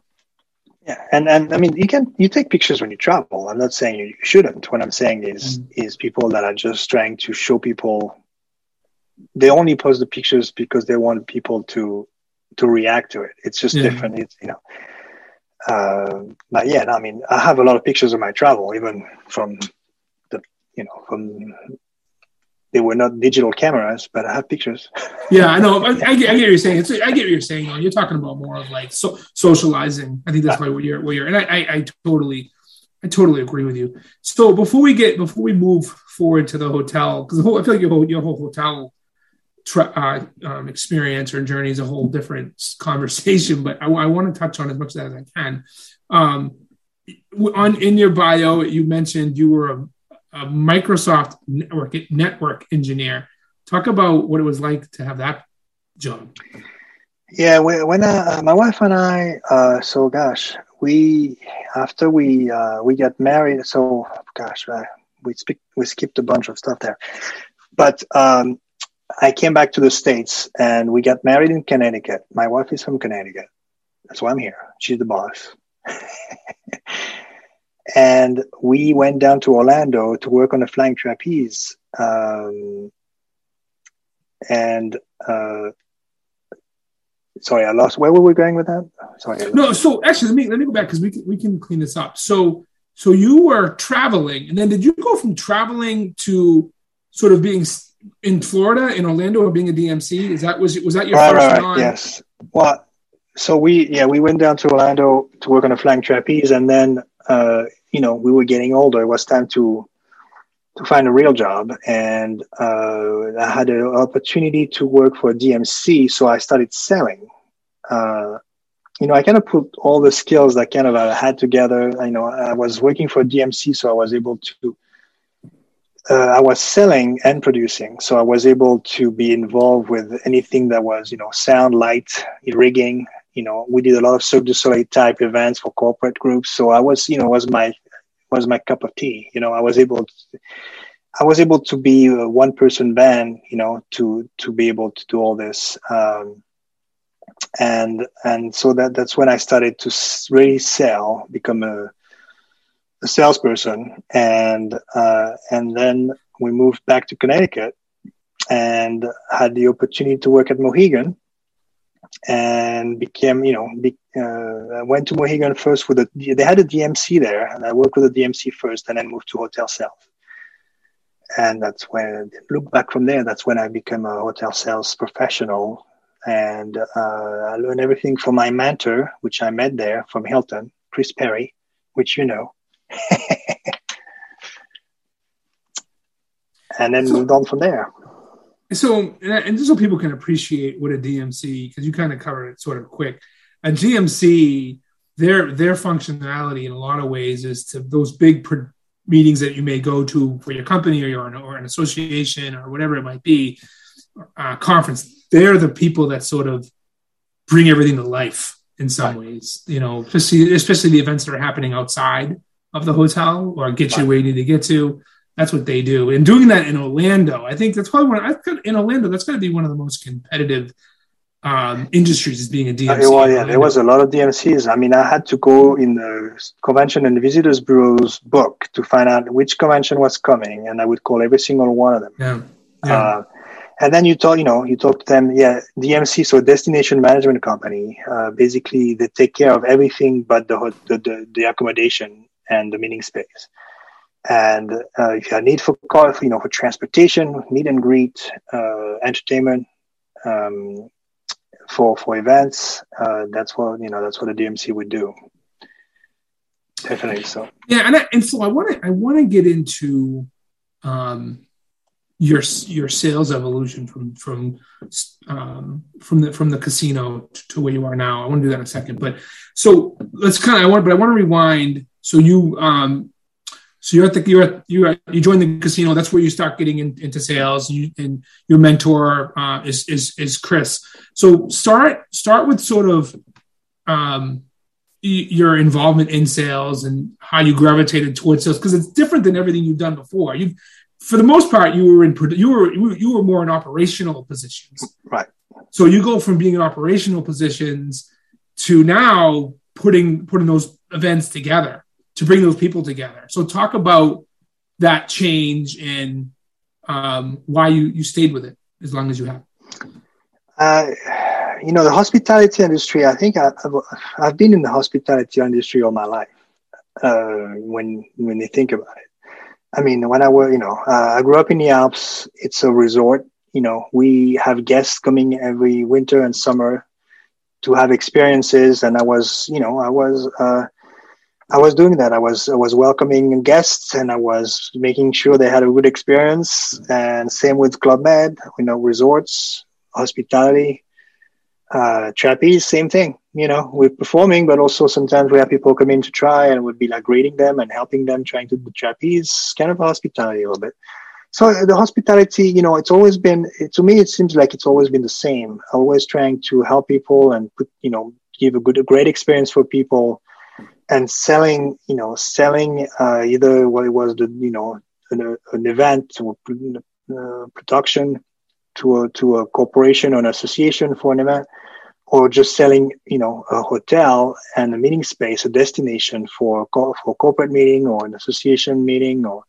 A: yeah, and and I mean, you can you take pictures when you travel. I'm not saying you shouldn't. What I'm saying is mm. is people that are just trying to show people. They only post the pictures because they want people to to react to it. It's just yeah. different. It's you know. uh, but yeah, I mean, I have a lot of pictures of my travel, even from the, you know, from they were not digital cameras, but I have pictures. (laughs)
B: yeah, I know. I, I, get, I, get, what you're saying. It's, I get what you're saying. You're talking about more of like so, socializing. I think that's why you're where you're, and I, I, totally, I totally agree with you. So before we get before we move forward to the hotel, because I feel like your whole your whole hotel tra- uh, um, experience or journey is a whole different conversation. But I, I want to touch on as much as I can. Um, on in your bio, you mentioned you were a a Microsoft network network engineer. Talk about what it was like to have that job.
A: Yeah, when uh, my wife and I, uh, so gosh, we after we uh, we got married, so gosh, uh, we speak, we skipped a bunch of stuff there, but um, I came back to the states and we got married in Connecticut. My wife is from Connecticut, that's why I'm here. She's the boss. (laughs) and we went down to Orlando to work on a flying trapeze. Um, and uh, sorry, I lost. Where were we going with that? Sorry.
B: No, so actually, let me let me go back because we can we can clean this up. So so you were traveling, and then did you go from traveling to sort of being in Florida, in Orlando, or being a DMC? Is that was was that your
A: right, first right. Yes. Well, so we yeah we went down to Orlando to work on a flying trapeze, and then uh, you know, we were getting older. It was time to to find a real job, and uh, I had an opportunity to work for DMC, so I started selling. Uh, you know, I kind of put all the skills that kind of I had together. You know, I was working for DMC, so I was able to. Uh, I was selling and producing, so I was able to be involved with anything that was, you know, sound, light, rigging, you know, we did a lot of Cirque du Soleil type events for corporate groups. So I was, you know, was my was my cup of tea. You know, I was able to, I was able to be a one person band, you know, to to be able to do all this. Um, and and so that that's when I started to really sell, become a, a salesperson, and uh, and then we moved back to Connecticut and had the opportunity to work at Mohegan and became, you know, be, uh, I went to Mohegan first with a, they had a DMC there and I worked with the DMC first and then moved to Hotel Self. And that's when, look back from there, that's when I became a hotel sales professional. And uh, I learned everything from my mentor, which I met there from Hilton, Chris Perry, which you know. (laughs) and then moved on from there
B: so and just so people can appreciate what a DMC because you kind of covered it sort of quick. A DMC, their their functionality in a lot of ways is to those big pro- meetings that you may go to for your company or your or an association or whatever it might be, uh, conference. They're the people that sort of bring everything to life in some right. ways. You know, especially especially the events that are happening outside of the hotel or get you where you need to get to that's what they do. And doing that in Orlando, I think that's probably one. I in Orlando, that's going to be one of the most competitive um, industries as being a DMC.
A: Uh, well, yeah, there was a lot of DMCs. I mean, I had to go in the convention and visitors bureau's book to find out which convention was coming, and I would call every single one of them.
B: Yeah. yeah. Uh,
A: and then you talk, you know, you talk to them. Yeah, DMC, so destination management company. Uh, basically, they take care of everything but the, the the, the accommodation and the meeting space. And uh, if you have need for car, you know, for transportation, meet and greet, uh, entertainment, um, for for events, uh, that's what you know. That's what a DMC would do. Definitely. So
B: yeah, and I, and so I want to I want to get into um, your your sales evolution from from um, from the from the casino to, where you are now. I want to do that in a second, but so let's kind of I want but I want to rewind. So you um, so you're at the you're at, you you join the casino. That's where you start getting in, into sales. You, and your mentor uh, is is is Chris. So start start with sort of um, your involvement in sales and how you gravitated towards sales because it's different than everything you've done before. You, for the most part, you were in you were you were more in operational positions.
A: Right.
B: So you go from being in operational positions to now putting putting those events together to bring those people together. So talk about that change and um, why you you stayed with it as long as you have.
A: Uh, you know, the hospitality industry. I think I, have I've been in the hospitality industry all my life. Uh, when when you think about it, I mean, when I were, you know, uh, I grew up in the Alps. It's a resort. You know, we have guests coming every winter and summer to have experiences, and I was, you know, I was. Uh, I was doing that. I was I was welcoming guests and I was making sure they had a good experience. And same with Club Med, you know, resorts, hospitality, uh, trapeze, same thing. You know, we're performing, but also sometimes we have people come in to try and we'd be like greeting them and helping them trying to do trapeze, kind of hospitality a little bit. So uh, the hospitality, you know, it's always been, to me, it seems like it's always been the same. Always trying to help people and put, you know, give a good, a great experience for people and selling, you know, selling uh, either what it was the, you know, an, an event or uh, production to a to a corporation or an association for an event, or just selling, you know, a hotel and a meeting space, a destination for for a corporate meeting or an association meeting, or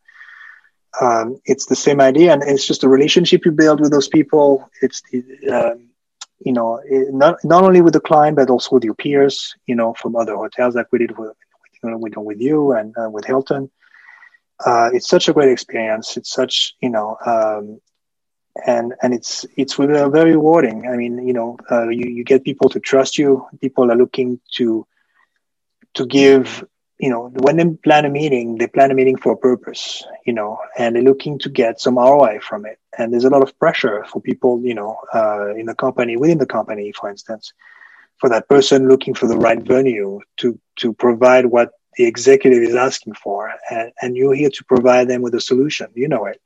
A: um, it's the same idea, and it's just a relationship you build with those people. It's the um, you know, not not only with the client but also with your peers, you know, from other hotels like we did with with, with you and uh, with Hilton. Uh, it's such a great experience. It's such you know, um, and and it's it's very rewarding. I mean, you know, uh, you you get people to trust you. People are looking to to give you know, when they plan a meeting, they plan a meeting for a purpose, you know, and they're looking to get some ROI from it. And there's a lot of pressure for people, you know, uh, in the company, within the company, for instance, for that person looking for the right venue to, to provide what the executive is asking for. And, and you're here to provide them with a solution. You know it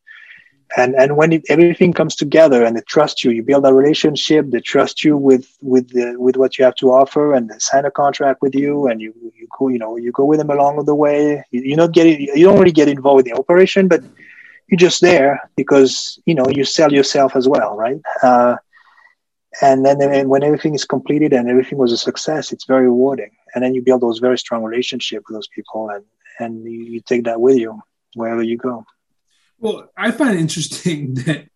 A: and and when it, everything comes together and they trust you you build a relationship they trust you with with the, with what you have to offer and they sign a contract with you and you you go you know you go with them along the way. You, you're not getting you don't really get involved in the operation but you're just there because you know you sell yourself as well right? Uh, and then when everything is completed and everything was a success it's very rewarding. And then you build those very strong relationships with those people and and you, you take that with you wherever you go
B: well, I find it interesting (laughs) that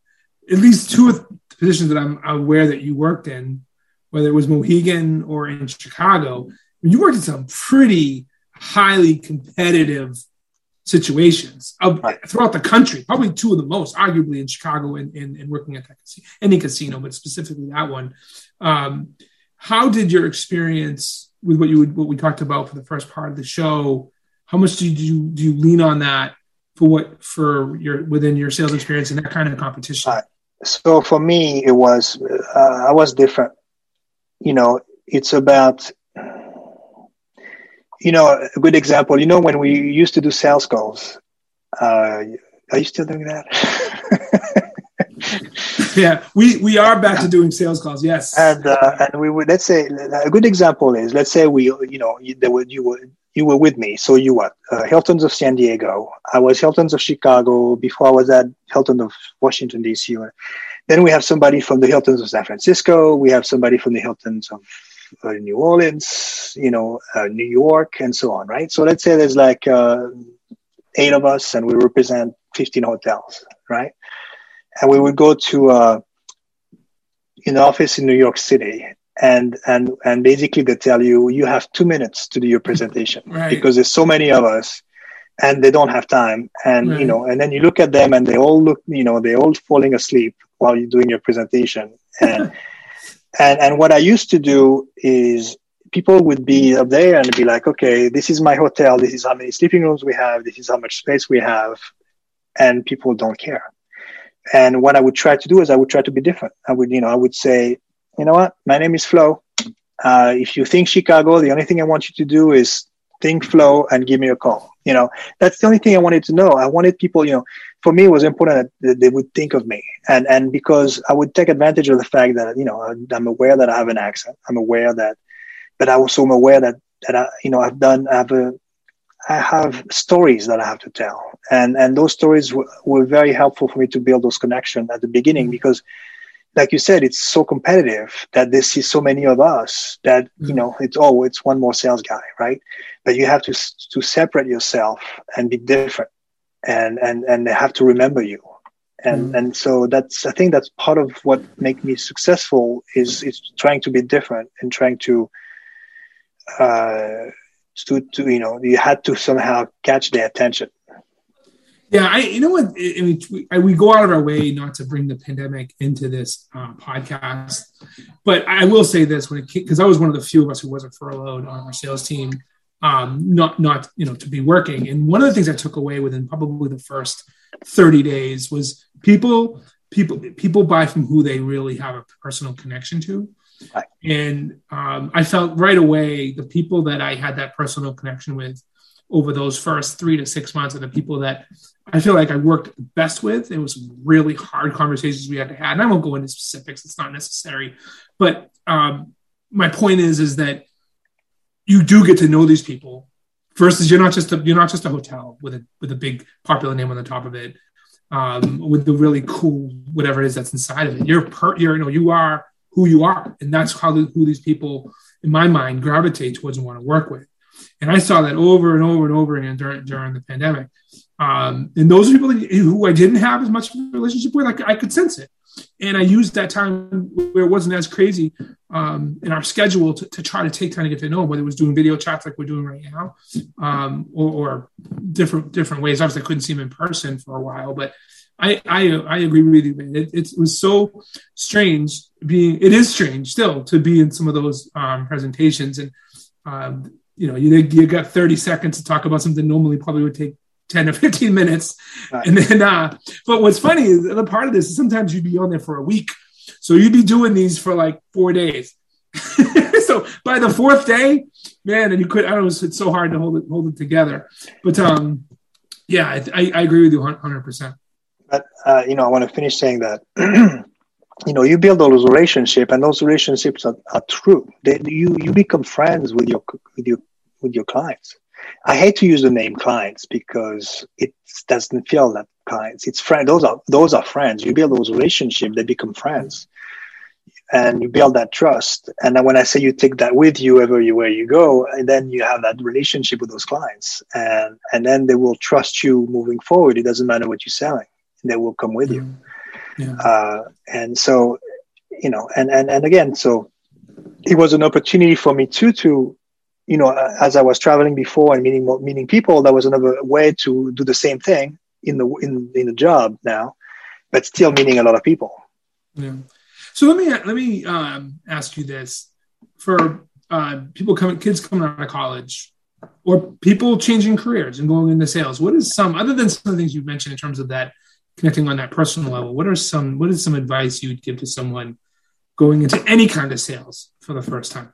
B: at least two of the positions that I'm aware that you worked in, whether it was Mohegan or in Chicago, you worked in some pretty highly competitive situations of, throughout the country, probably two of the most, arguably in Chicago and, and, and working at that casino, any casino, but specifically that one. Um, how did your experience with what you would, what we talked about for the first part of the show? How much do you do you lean on that for what for your within your sales experience and that kind of competition? Uh,
A: so for me, it was uh, I was different. You know, it's about you know a good example. You know, when we used to do sales calls, uh, are you still doing that? (laughs)
B: yeah, we we are back to doing sales calls. Yes,
A: and uh, and we would let's say a good example is let's say we you know there would you would you were with me. So you what? Uh, Hiltons of San Diego. I was Hiltons of Chicago before I was at Hilton of Washington D.C. Then we have somebody from the Hiltons of San Francisco. We have somebody from the Hiltons of uh, New Orleans, you know, uh, New York, and so on. Right. So let's say there's like uh, eight of us, and we represent 15 hotels. Right. And we would go to uh, an office in New York City and and and basically they tell you you have two minutes to do your presentation. (laughs) Right. because there's so many of us and they don't have time. And right. you know and then you look at them and they all look you know they're all falling asleep while you're doing your presentation. (laughs) And and and what i used to do is people would be up there and be like okay this is my hotel. This is how many sleeping rooms we have. This is how much space we have. And people don't care. And what i would try to do is i would try to be different. I would you know i would say you know what? My name is Flo. Uh, if you think Chicago, the only thing I want you to do is think Flo and give me a call. You know, that's the only thing I wanted to know. I wanted people, you know, for me, it was important that they would think of me. And, and because I would take advantage of the fact that, you know, I'm aware that I have an accent. I'm aware that, but I also am aware that, that I, you know, I've done, I have a, I have stories that I have to tell. And, and those stories were, were very helpful for me to build those connections at the beginning because like you said, it's so competitive that they see so many of us that you mm. know it's oh it's one more sales guy, right? But you have to to separate yourself and be different, and and and they have to remember you, and mm. and so that's I think that's part of what make me successful is is trying to be different and trying to uh to, to you know you had to somehow catch their attention
B: yeah, I you know what I mean. We, we, go out of our way not to bring the pandemic into this uh, podcast, but I will say this when it because I was one of the few of us who wasn't furloughed on our sales team, um, not not you know to be working. And one of the things I took away within probably the first thirty days was people people people buy from who they really have a personal connection to. And um, I felt right away the people that I had that personal connection with over those first three to six months are the people that I feel like I worked best with. It was really hard conversations we had to have, and I won't go into specifics; it's not necessary. But um, my point is, is that you do get to know these people. Versus, you're not just a you're not just a hotel with a with a big popular name on the top of it, um, with the really cool whatever it is that's inside of it. You're per, you're you know you are who you are, and that's how the, who these people, in my mind, gravitate towards and want to work with. And I saw that over and over and over again during, during the pandemic. Um, and those people who I didn't have as much of a relationship with, I, I could sense it. And I used that time where it wasn't as crazy um, in our schedule to, to, try to take time to get to know them, whether it was doing video chats like we're doing right now, um, or, or, different different ways. Obviously, I couldn't see them in person for a while, but I I, I agree with you, man. It, it, was so strange being. It is strange still to be in some of those um, presentations, and um, you know, you you got 30 seconds to talk about something normally probably would take 10 or 15 minutes. Right. And then, uh, but what's funny is the other part of this is sometimes you'd be on there for a week. So you'd be doing these for like four days. (laughs) so by the fourth day, man, and you could, I don't know, it's so hard to hold it, hold it together. But um, yeah, I, I, I agree with you 100%.
A: But, uh, you know, I want to finish saying that (clears throat) you know you build all those relationships and those relationships are, are true. They, you you become friends with your with your with your clients. I hate to use the name clients because it doesn't feel that clients it's friends those are those are friends. You build those relationships they become friends. And you build that trust. And when i say you take that with you wherever you go and then you have that relationship with those clients. And and then they will trust you moving forward. It doesn't matter what you're selling. They will come with mm-hmm. Yeah. Uh, and so, you know, and, and, and again, so it was an opportunity for me too, to, you know, as I was traveling before and meeting, meeting people, that was another way to do the same thing in the, in, in the job now, but still meeting a lot of people.
B: Yeah. So let me, let me um, ask you this for uh, people coming, kids coming out of college, or people changing careers and going into sales what is some other than some of the things you've mentioned in terms of that connecting on that personal level, what are some what is some advice you would give to someone going into any kind of sales for the first time?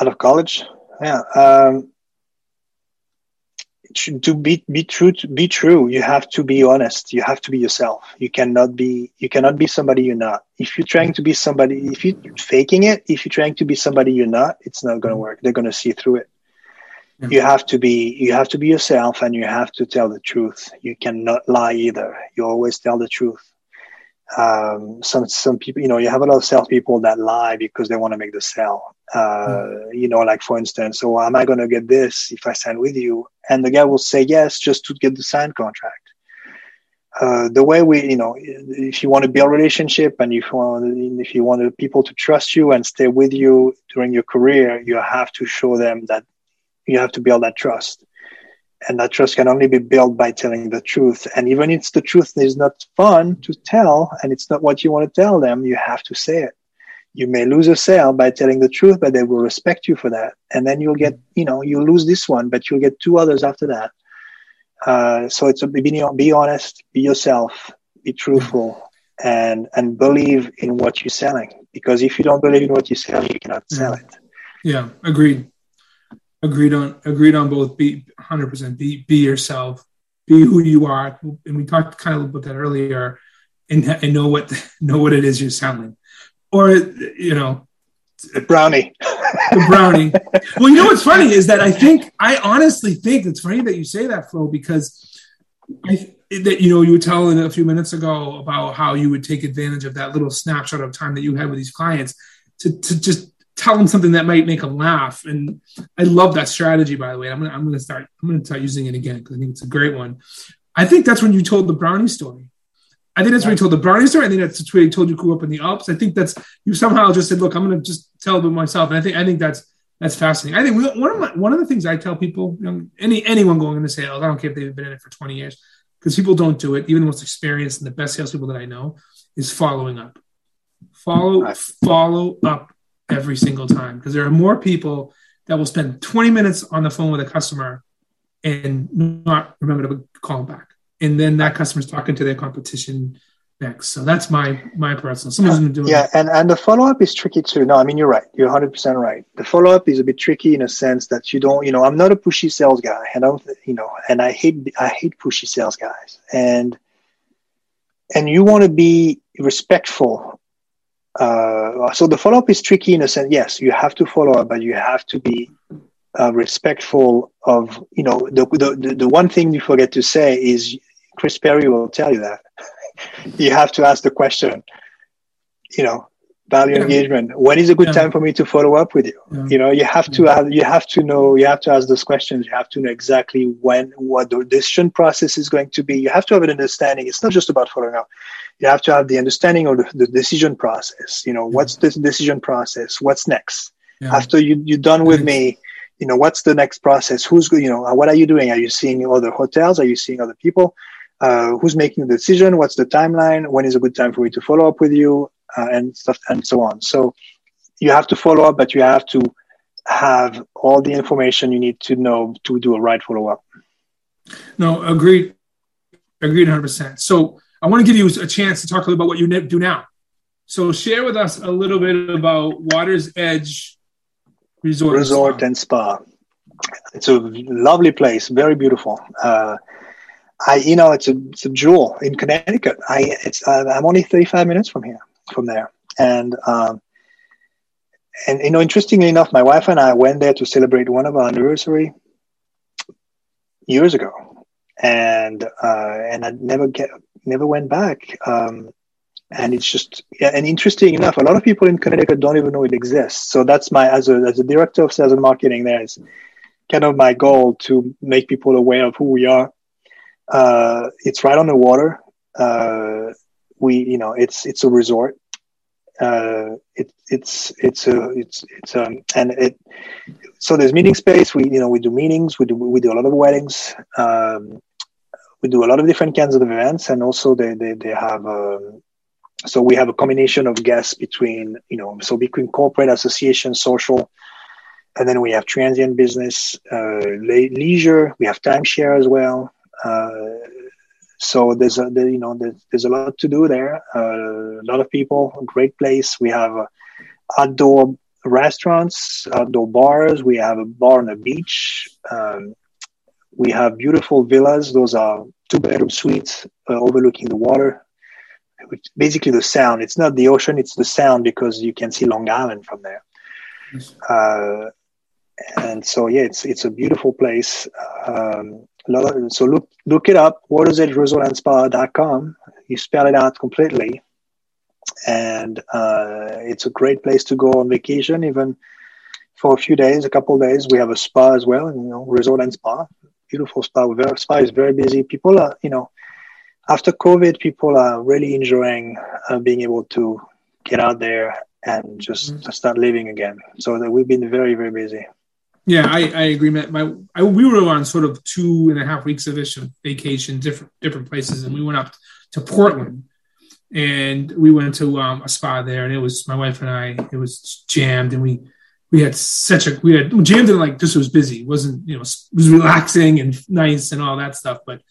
A: Out of college, yeah. Um, to be be true to be true you have to be honest you have to be yourself you cannot be you cannot be somebody you're not if you're trying to be somebody if you're faking it if you're trying to be somebody you're not it's not going to work they're going to see through it. You have to be you have to be yourself and you have to tell the truth. You cannot lie either. You always tell the truth. Um, some some people, you know, you have a lot of sales people that lie because they want to make the sale. Uh, mm-hmm. You know, like for instance, so am I going to get this if I sign with you? And the guy will say yes just to get the signed contract. Uh, the way we, you know, if you want to build a relationship and if you want, if you want people to trust you and stay with you during your career, you have to show them that you have to build that trust. And that trust can only be built by telling the truth. And even if the truth is not fun to tell and it's not what you want to tell them you have to say it. You may lose a sale by telling the truth but they will respect you for that. And then you'll get you know you lose this one but you'll get two others after that. Uh, so it's a be, be honest be yourself be truthful and and believe in what you're selling. Because if you don't believe in what you sell you cannot sell it.
B: Yeah agreed agreed on agreed on both be 100% be be yourself be who you are. And we talked kind of about that earlier and, and know what (laughs) know what it is you're selling. Or you know
A: the brownie.
B: the brownie. (laughs) Well you know what's funny is that i think i honestly think it's funny that you say that flo because i that you know you were telling a few minutes ago about how you would take advantage of that little snapshot of time that you had with these clients to, to just tell them something that might make them laugh. And I love that strategy, by the way. I'm gonna I'm gonna start I'm gonna start using it again because I think it's a great one. I think that's when you told the brownie story. I think that's when you told the brownie story. I think that's where you told you grew up in the Alps. I think that's you somehow just said, "Look, I'm going to just tell them myself." And I think I think that's that's fascinating. I think we, one of my, one of the things I tell people, you know, any anyone going into sales, I don't care if they've been in it for 20 years, because people don't do it. Even the most experienced and the best salespeople that I know is following up. Follow follow up every single time because there are more people that will spend 20 minutes on the phone with a customer and not remember to call them back. And then that customer's talking to their competition next. So that's my my personal. Someone's been doing
A: yeah, and and the follow up is tricky too. No, I mean you're right. You're 100 percent right. The follow up is a bit tricky in a sense that you don't. You know, I'm not a pushy sales guy, and I don't. You know, and I hate I hate pushy sales guys, and and you want to be respectful. Uh, so the follow up is tricky in a sense. Yes, you have to follow up, but you have to be uh, respectful of you know the, the the one thing you forget to say is Chris Perry will tell you that (laughs) you have to ask the question you know value engagement. When is a good yeah. time for me to follow up with you? Yeah. you know you have to have you have to know you have to ask those questions. You have to know exactly when what the decision process is going to be. You have to have an understanding. It's not just about following up. You have to have the understanding of the, the decision process. You know what's the decision process? What's next? After you, you're done with me you know what's the next process? Who's you know what are you doing? Are you seeing other hotels? Are you seeing other people? Uh, who's making the decision? What's the timeline? When is a good time for me to follow up with you uh, and stuff and so on. So you have to follow up but you have to have all the information you need to know to do a right follow up
B: no agreed. Agreed 100% so i want to give you a chance to talk a little about what you do now. So share with us a little bit about water's edge
A: resort, resort and spa. It's a lovely place, very beautiful. Uh, I, you know, it's a, it's a jewel in Connecticut. I, it's, uh, I'm only 35 minutes from here, from there. And, um, and, you know, interestingly enough, my wife and I went there to celebrate one of our anniversary years ago. And, uh, and I never get, never went back. Um, and it's just and interesting enough a lot of people in connecticut don't even know it exists so that's my as a as a director of sales and marketing there is kind of my goal to make people aware of who we are uh, it's right on the water uh, we you know it's it's a resort. Uh, it, it's it's a it's it's um and it so there's meeting space. We you know we do meetings. We do we do a lot of weddings. Um, we do a lot of different kinds of events. And also they they, they have um, so we have a combination of guests between, you know, so between corporate, association, social, and then we have transient business, uh, le- leisure. We have timeshare as well. Uh, so there's a, there, you know, there's, there's, a lot to do there. Uh, a lot of people, a great place. We have uh, outdoor restaurants, outdoor bars. We have a bar on the beach. Um, we have beautiful villas. Those are two bedroom suites uh, overlooking the water which basically the sound. It's not the ocean; it's the sound because you can see Long Island from there. Uh, and so, yeah, it's it's a beautiful place. Um, so look look it up. watersedgeresortandspa.com. You spell it out completely, and uh, it's a great place to go on vacation, even for a few days, a couple days. We have a spa as well, you know, resort and spa. Beautiful spa. Very, spa is very busy. People are, you know, after COVID, people are really enjoying uh, being able to get out there and just mm-hmm. start living again. So that we've been very, very busy.
B: Yeah, I, I agree. My, I, we were on sort of two and a half weeks of vacation, different different places, and we went up to Portland, and we went to um, a spa there, and it was my wife and I. It was jammed, and we we had such a we had jammed in like just was busy. It wasn't you know it was relaxing and nice and all that stuff, but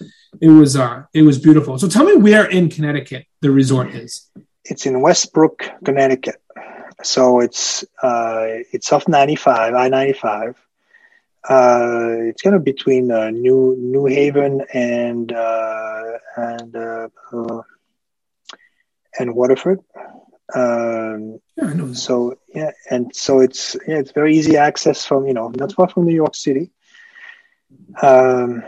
B: it was uh it was beautiful. So tell me where in Connecticut the resort is.
A: It's in Westbrook, Connecticut. So it's uh it's off 95, I-95. Uh, it's kind of between uh, New New Haven and uh, and uh, uh and Waterford. Um, yeah. So yeah, and so it's yeah, it's very easy access from you know not far from New York City. Um,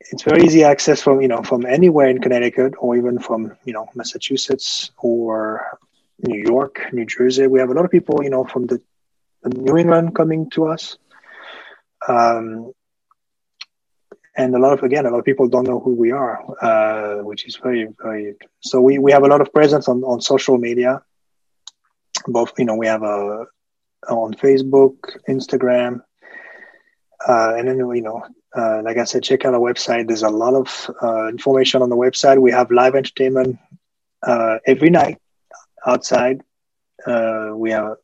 A: it's very easy access from you know from anywhere in Connecticut or even from you know Massachusetts or New York, New Jersey. We have a lot of people you know from the, the New England coming to us. Um, and a lot of again a lot of people don't know who we are uh, which is very very so we, we have a lot of presence on, on social media both you know we have a on facebook instagram uh, and then you know uh, like i said check out our website there's a lot of uh, information on the website we have live entertainment uh, every night outside uh, we have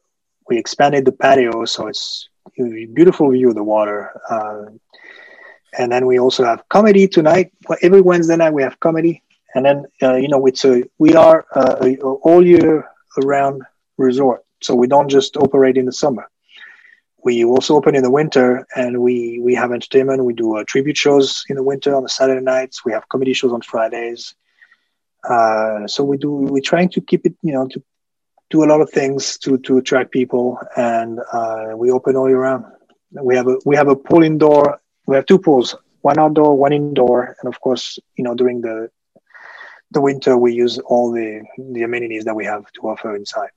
A: we expanded the patio so it's a beautiful view of the water and then we also have comedy tonight. Every Wednesday night we have comedy, and then uh, you know it's a we are uh, all year around resort, so we don't just operate in the summer. We also open in the winter, and we we have entertainment. We do uh, tribute shows in the winter on the Saturday nights. We have comedy shows on Fridays. Uh, so we do we're trying to keep it you know to do a lot of things to to attract people, and uh, we open all year round. We have a we have a pool indoor we have two pools, one outdoor, one indoor, and of course, you know, during the the winter, we use all the the amenities that we have to offer inside.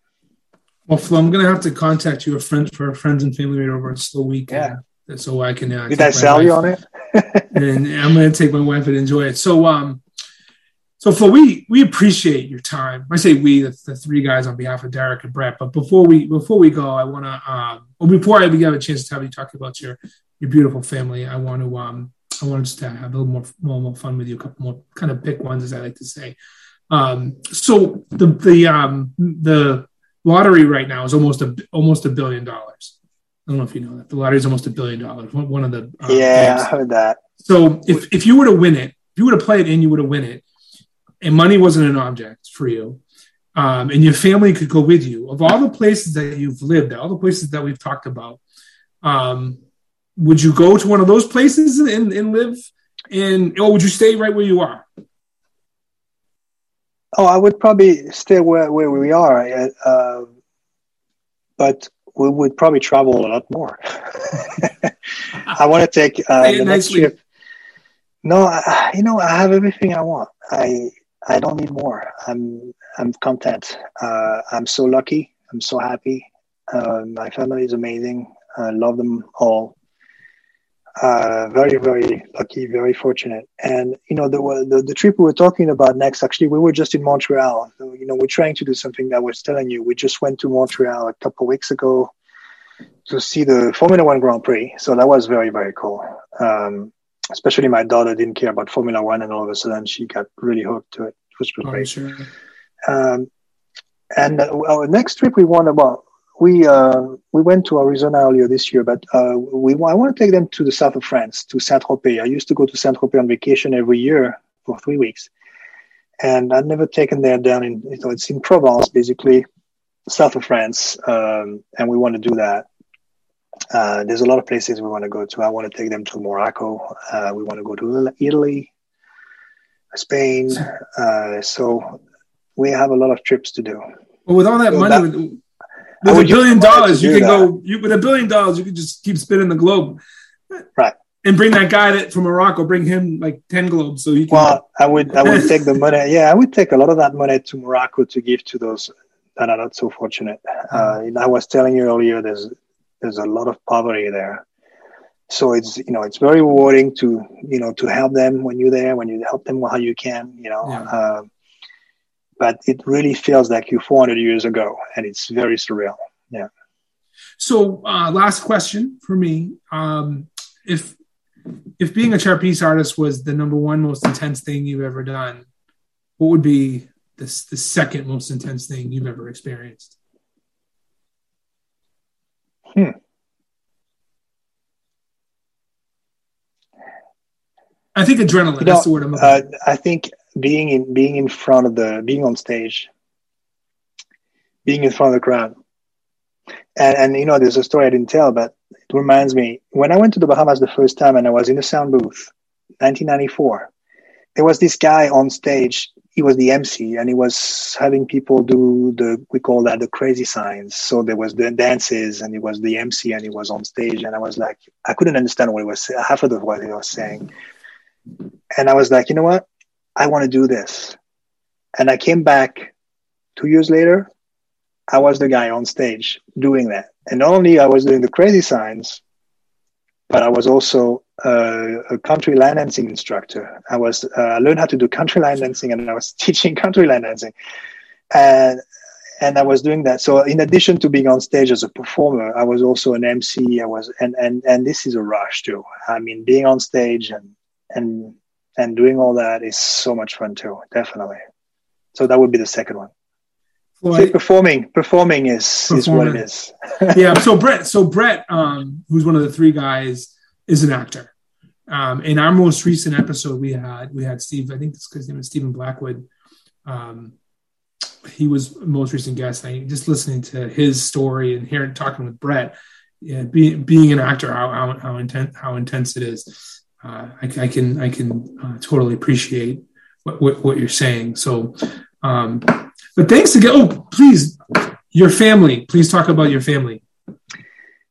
B: Well, Flo, I'm gonna have to contact you a friend for friends and family right over at Slow Weekend. Yeah. So I can. Uh,
A: Did I sell you on it? (laughs)
B: and I'm gonna take my wife and enjoy it. So, um, so Flo, we we appreciate your time. I say we, the, the three guys on behalf of Derek and Brett. But before we before we go, I want to, um, well, before I have a chance to have you talk about your your beautiful family. I want to um I want to just have a little more, more, more fun with you. A couple more kind of pick ones, as I like to say. Um, so the the um the lottery right now is almost a almost a billion dollars. I don't know if you know that the lottery is almost a billion dollars. One of the
A: uh, yeah, games. I heard that.
B: So if if you were to win it, if you were to play it and you were to win it, and money wasn't an object for you, um, and your family could go with you, of all the places that you've lived, all the places that we've talked about, um, would you go to one of those places and, and live in, or would you stay right where you are?
A: Oh, I would probably stay where, where we are, uh, but we would probably travel a lot more. (laughs) I want to take uh, the next trip. No, I, you know, I have everything I want. I I don't need more. I'm I'm content. Uh, I'm so lucky. I'm so happy. Uh, my family is amazing. I love them all uh, very, very lucky, very fortunate. And you know, the, the, the trip we were talking about next, actually, we were just in Montreal. So, you know, we're trying to do something that I was telling you. We just went to Montreal a couple weeks ago to see the Formula One Grand Prix. So that was very, very cool. Um, especially my daughter didn't care about Formula One, and all of a sudden she got really hooked to it, which was oh, great. Sure. Um, and uh, our next trip we want about we uh, we went to Arizona earlier this year, but uh, we I want to take them to the south of France, to Saint Tropez. I used to go to Saint Tropez on vacation every year for three weeks, and I'd never taken them down in you know, it's in Provence, basically south of France, um, and we want to do that. Uh, there's a lot of places we want to go to. I want to take them to Morocco. Uh, we want to go to Italy, Spain. Uh, so we have a lot of trips to do.
B: Well, with all that so money, that, with a billion dollars, you can that? go. You, with a billion dollars, you can just keep spinning the globe,
A: right?
B: And bring that guy that from Morocco, bring him like ten globes, so he can.
A: Well, I would, I would take the (laughs) money. Yeah, I would take a lot of that money to Morocco to give to those that are not so fortunate. Mm-hmm. Uh, I was telling you earlier, there's there's a lot of poverty there, so it's you know it's very rewarding to you know to help them when you're there, when you help them how you can, you know. Yeah. Uh, but it really feels like you 400 years ago, and it's very surreal. Yeah.
B: So, uh, last question for me: um, if if being a trapeze artist was the number one most intense thing you've ever done, what would be the, the second most intense thing you've ever experienced?
A: Hmm.
B: I think adrenaline. You know, that's the word I'm.
A: Uh, I think being in being in front of the being on stage being in front of the crowd and and you know there's a story i didn't tell but it reminds me when i went to the bahamas the first time and i was in the sound booth 1994 there was this guy on stage he was the mc and he was having people do the we call that the crazy signs so there was the dances and he was the mc and he was on stage and i was like i couldn't understand what he was half of what he was saying and i was like you know what I want to do this. And I came back two years later. I was the guy on stage doing that. And not only I was doing the crazy signs, but I was also uh, a country line dancing instructor. I was uh, I learned how to do country line dancing, and I was (laughs) teaching country line dancing, and and I was doing that. So in addition to being on stage as a performer, I was also an MC. I was and and and this is a rush too. I mean, being on stage and and and doing all that is so much fun too. Definitely. So that would be the second one. Well, See, performing, performing is is what it is. (laughs) (laughs)
B: yeah. So Brett, so Brett, um, who's one of the three guys, is an actor. Um, in our most recent episode, we had we had Steve. I think his name is Stephen Blackwood. Um, he was most recent guest. I just listening to his story and hearing talking with Brett, yeah, being being an actor, how how, how intense how intense it is. Uh, I, I, can I can uh, totally appreciate what, what, what you're saying. So, um, but thanks again. Oh, please, your family. Please talk about your family.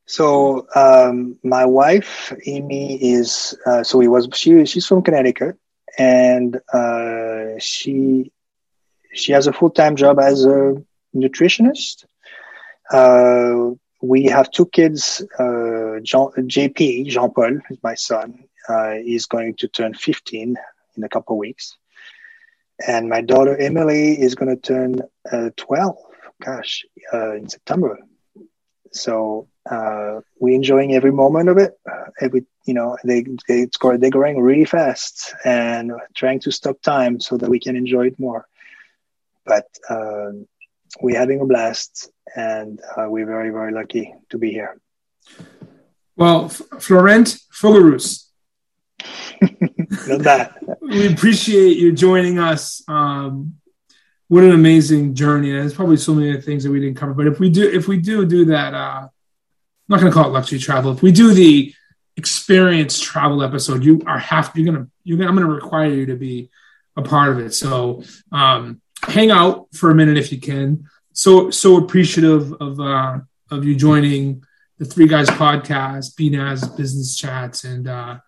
A: So um, my wife Amy is uh, so he was she she's from Connecticut and uh, she she has a full time job as a nutritionist. Uh, we have two kids. Uh, Jean, JP, Jean Paul, is my son. Uh, he's going to turn 15 in a couple of weeks. And my daughter Emily is going to turn uh, 12, gosh, uh, in September. So uh, we're enjoying every moment of it. every, you know, they, they score, they're growing really fast and trying to stop time so that we can enjoy it more but um, we're having a blast and uh, we're very, very lucky to be here.
B: Well, F- Florent Fogarus. (laughs) We appreciate you joining us. Um, what an amazing journey! There's probably so many things that we didn't cover, but if we do, if we do do that, uh, I'm not going to call it luxury travel. If we do the experience travel episode, you are half. You're gonna. You're gonna. I'm to require you to be a part of it. So um, hang out for a minute if you can. So so appreciative of uh, of you joining the Three Guys podcast, BNAS Business Chats, and uh,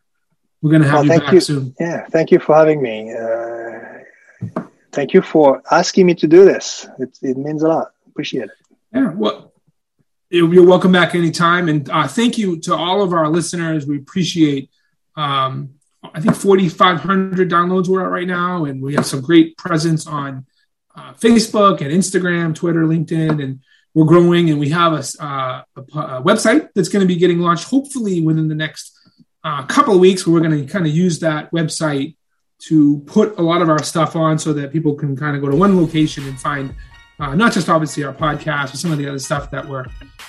B: we're gonna have well, you back
A: you.
B: soon.
A: Yeah, thank you for having me. Uh, thank you for asking me to do this. It, it means a lot. Appreciate it.
B: Yeah, well, you're welcome back anytime, and uh, thank you to all of our listeners. We appreciate. Um, I think 4,500 downloads we're at right now, and we have some great presence on uh, Facebook and Instagram, Twitter, LinkedIn, and we're growing. And we have a, uh, a, a website that's going to be getting launched hopefully within the next uh, couple of weeks. Where we're going to kind of use that website to put a lot of our stuff on, so that people can kind of go to one location and find uh, not just obviously our podcast, but some of the other stuff that we're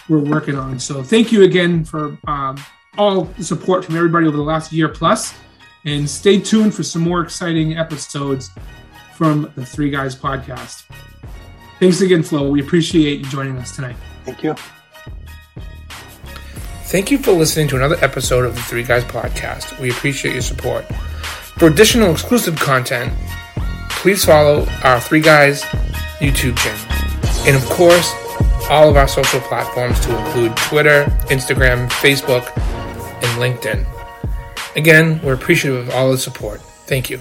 B: we're working on. So thank you again for um, all the support from everybody over the last year plus, and stay tuned for some more exciting episodes from the Three Guys podcast. Thanks again, Flo. We appreciate you joining us tonight.
A: Thank you.
B: Thank you for listening to another episode of the Three Guys podcast. We appreciate your support. For additional exclusive content, please follow our Three Guys YouTube channel. And of course, all of our social platforms to include Twitter, Instagram, Facebook, and LinkedIn. Again, we're appreciative of all the support. Thank you.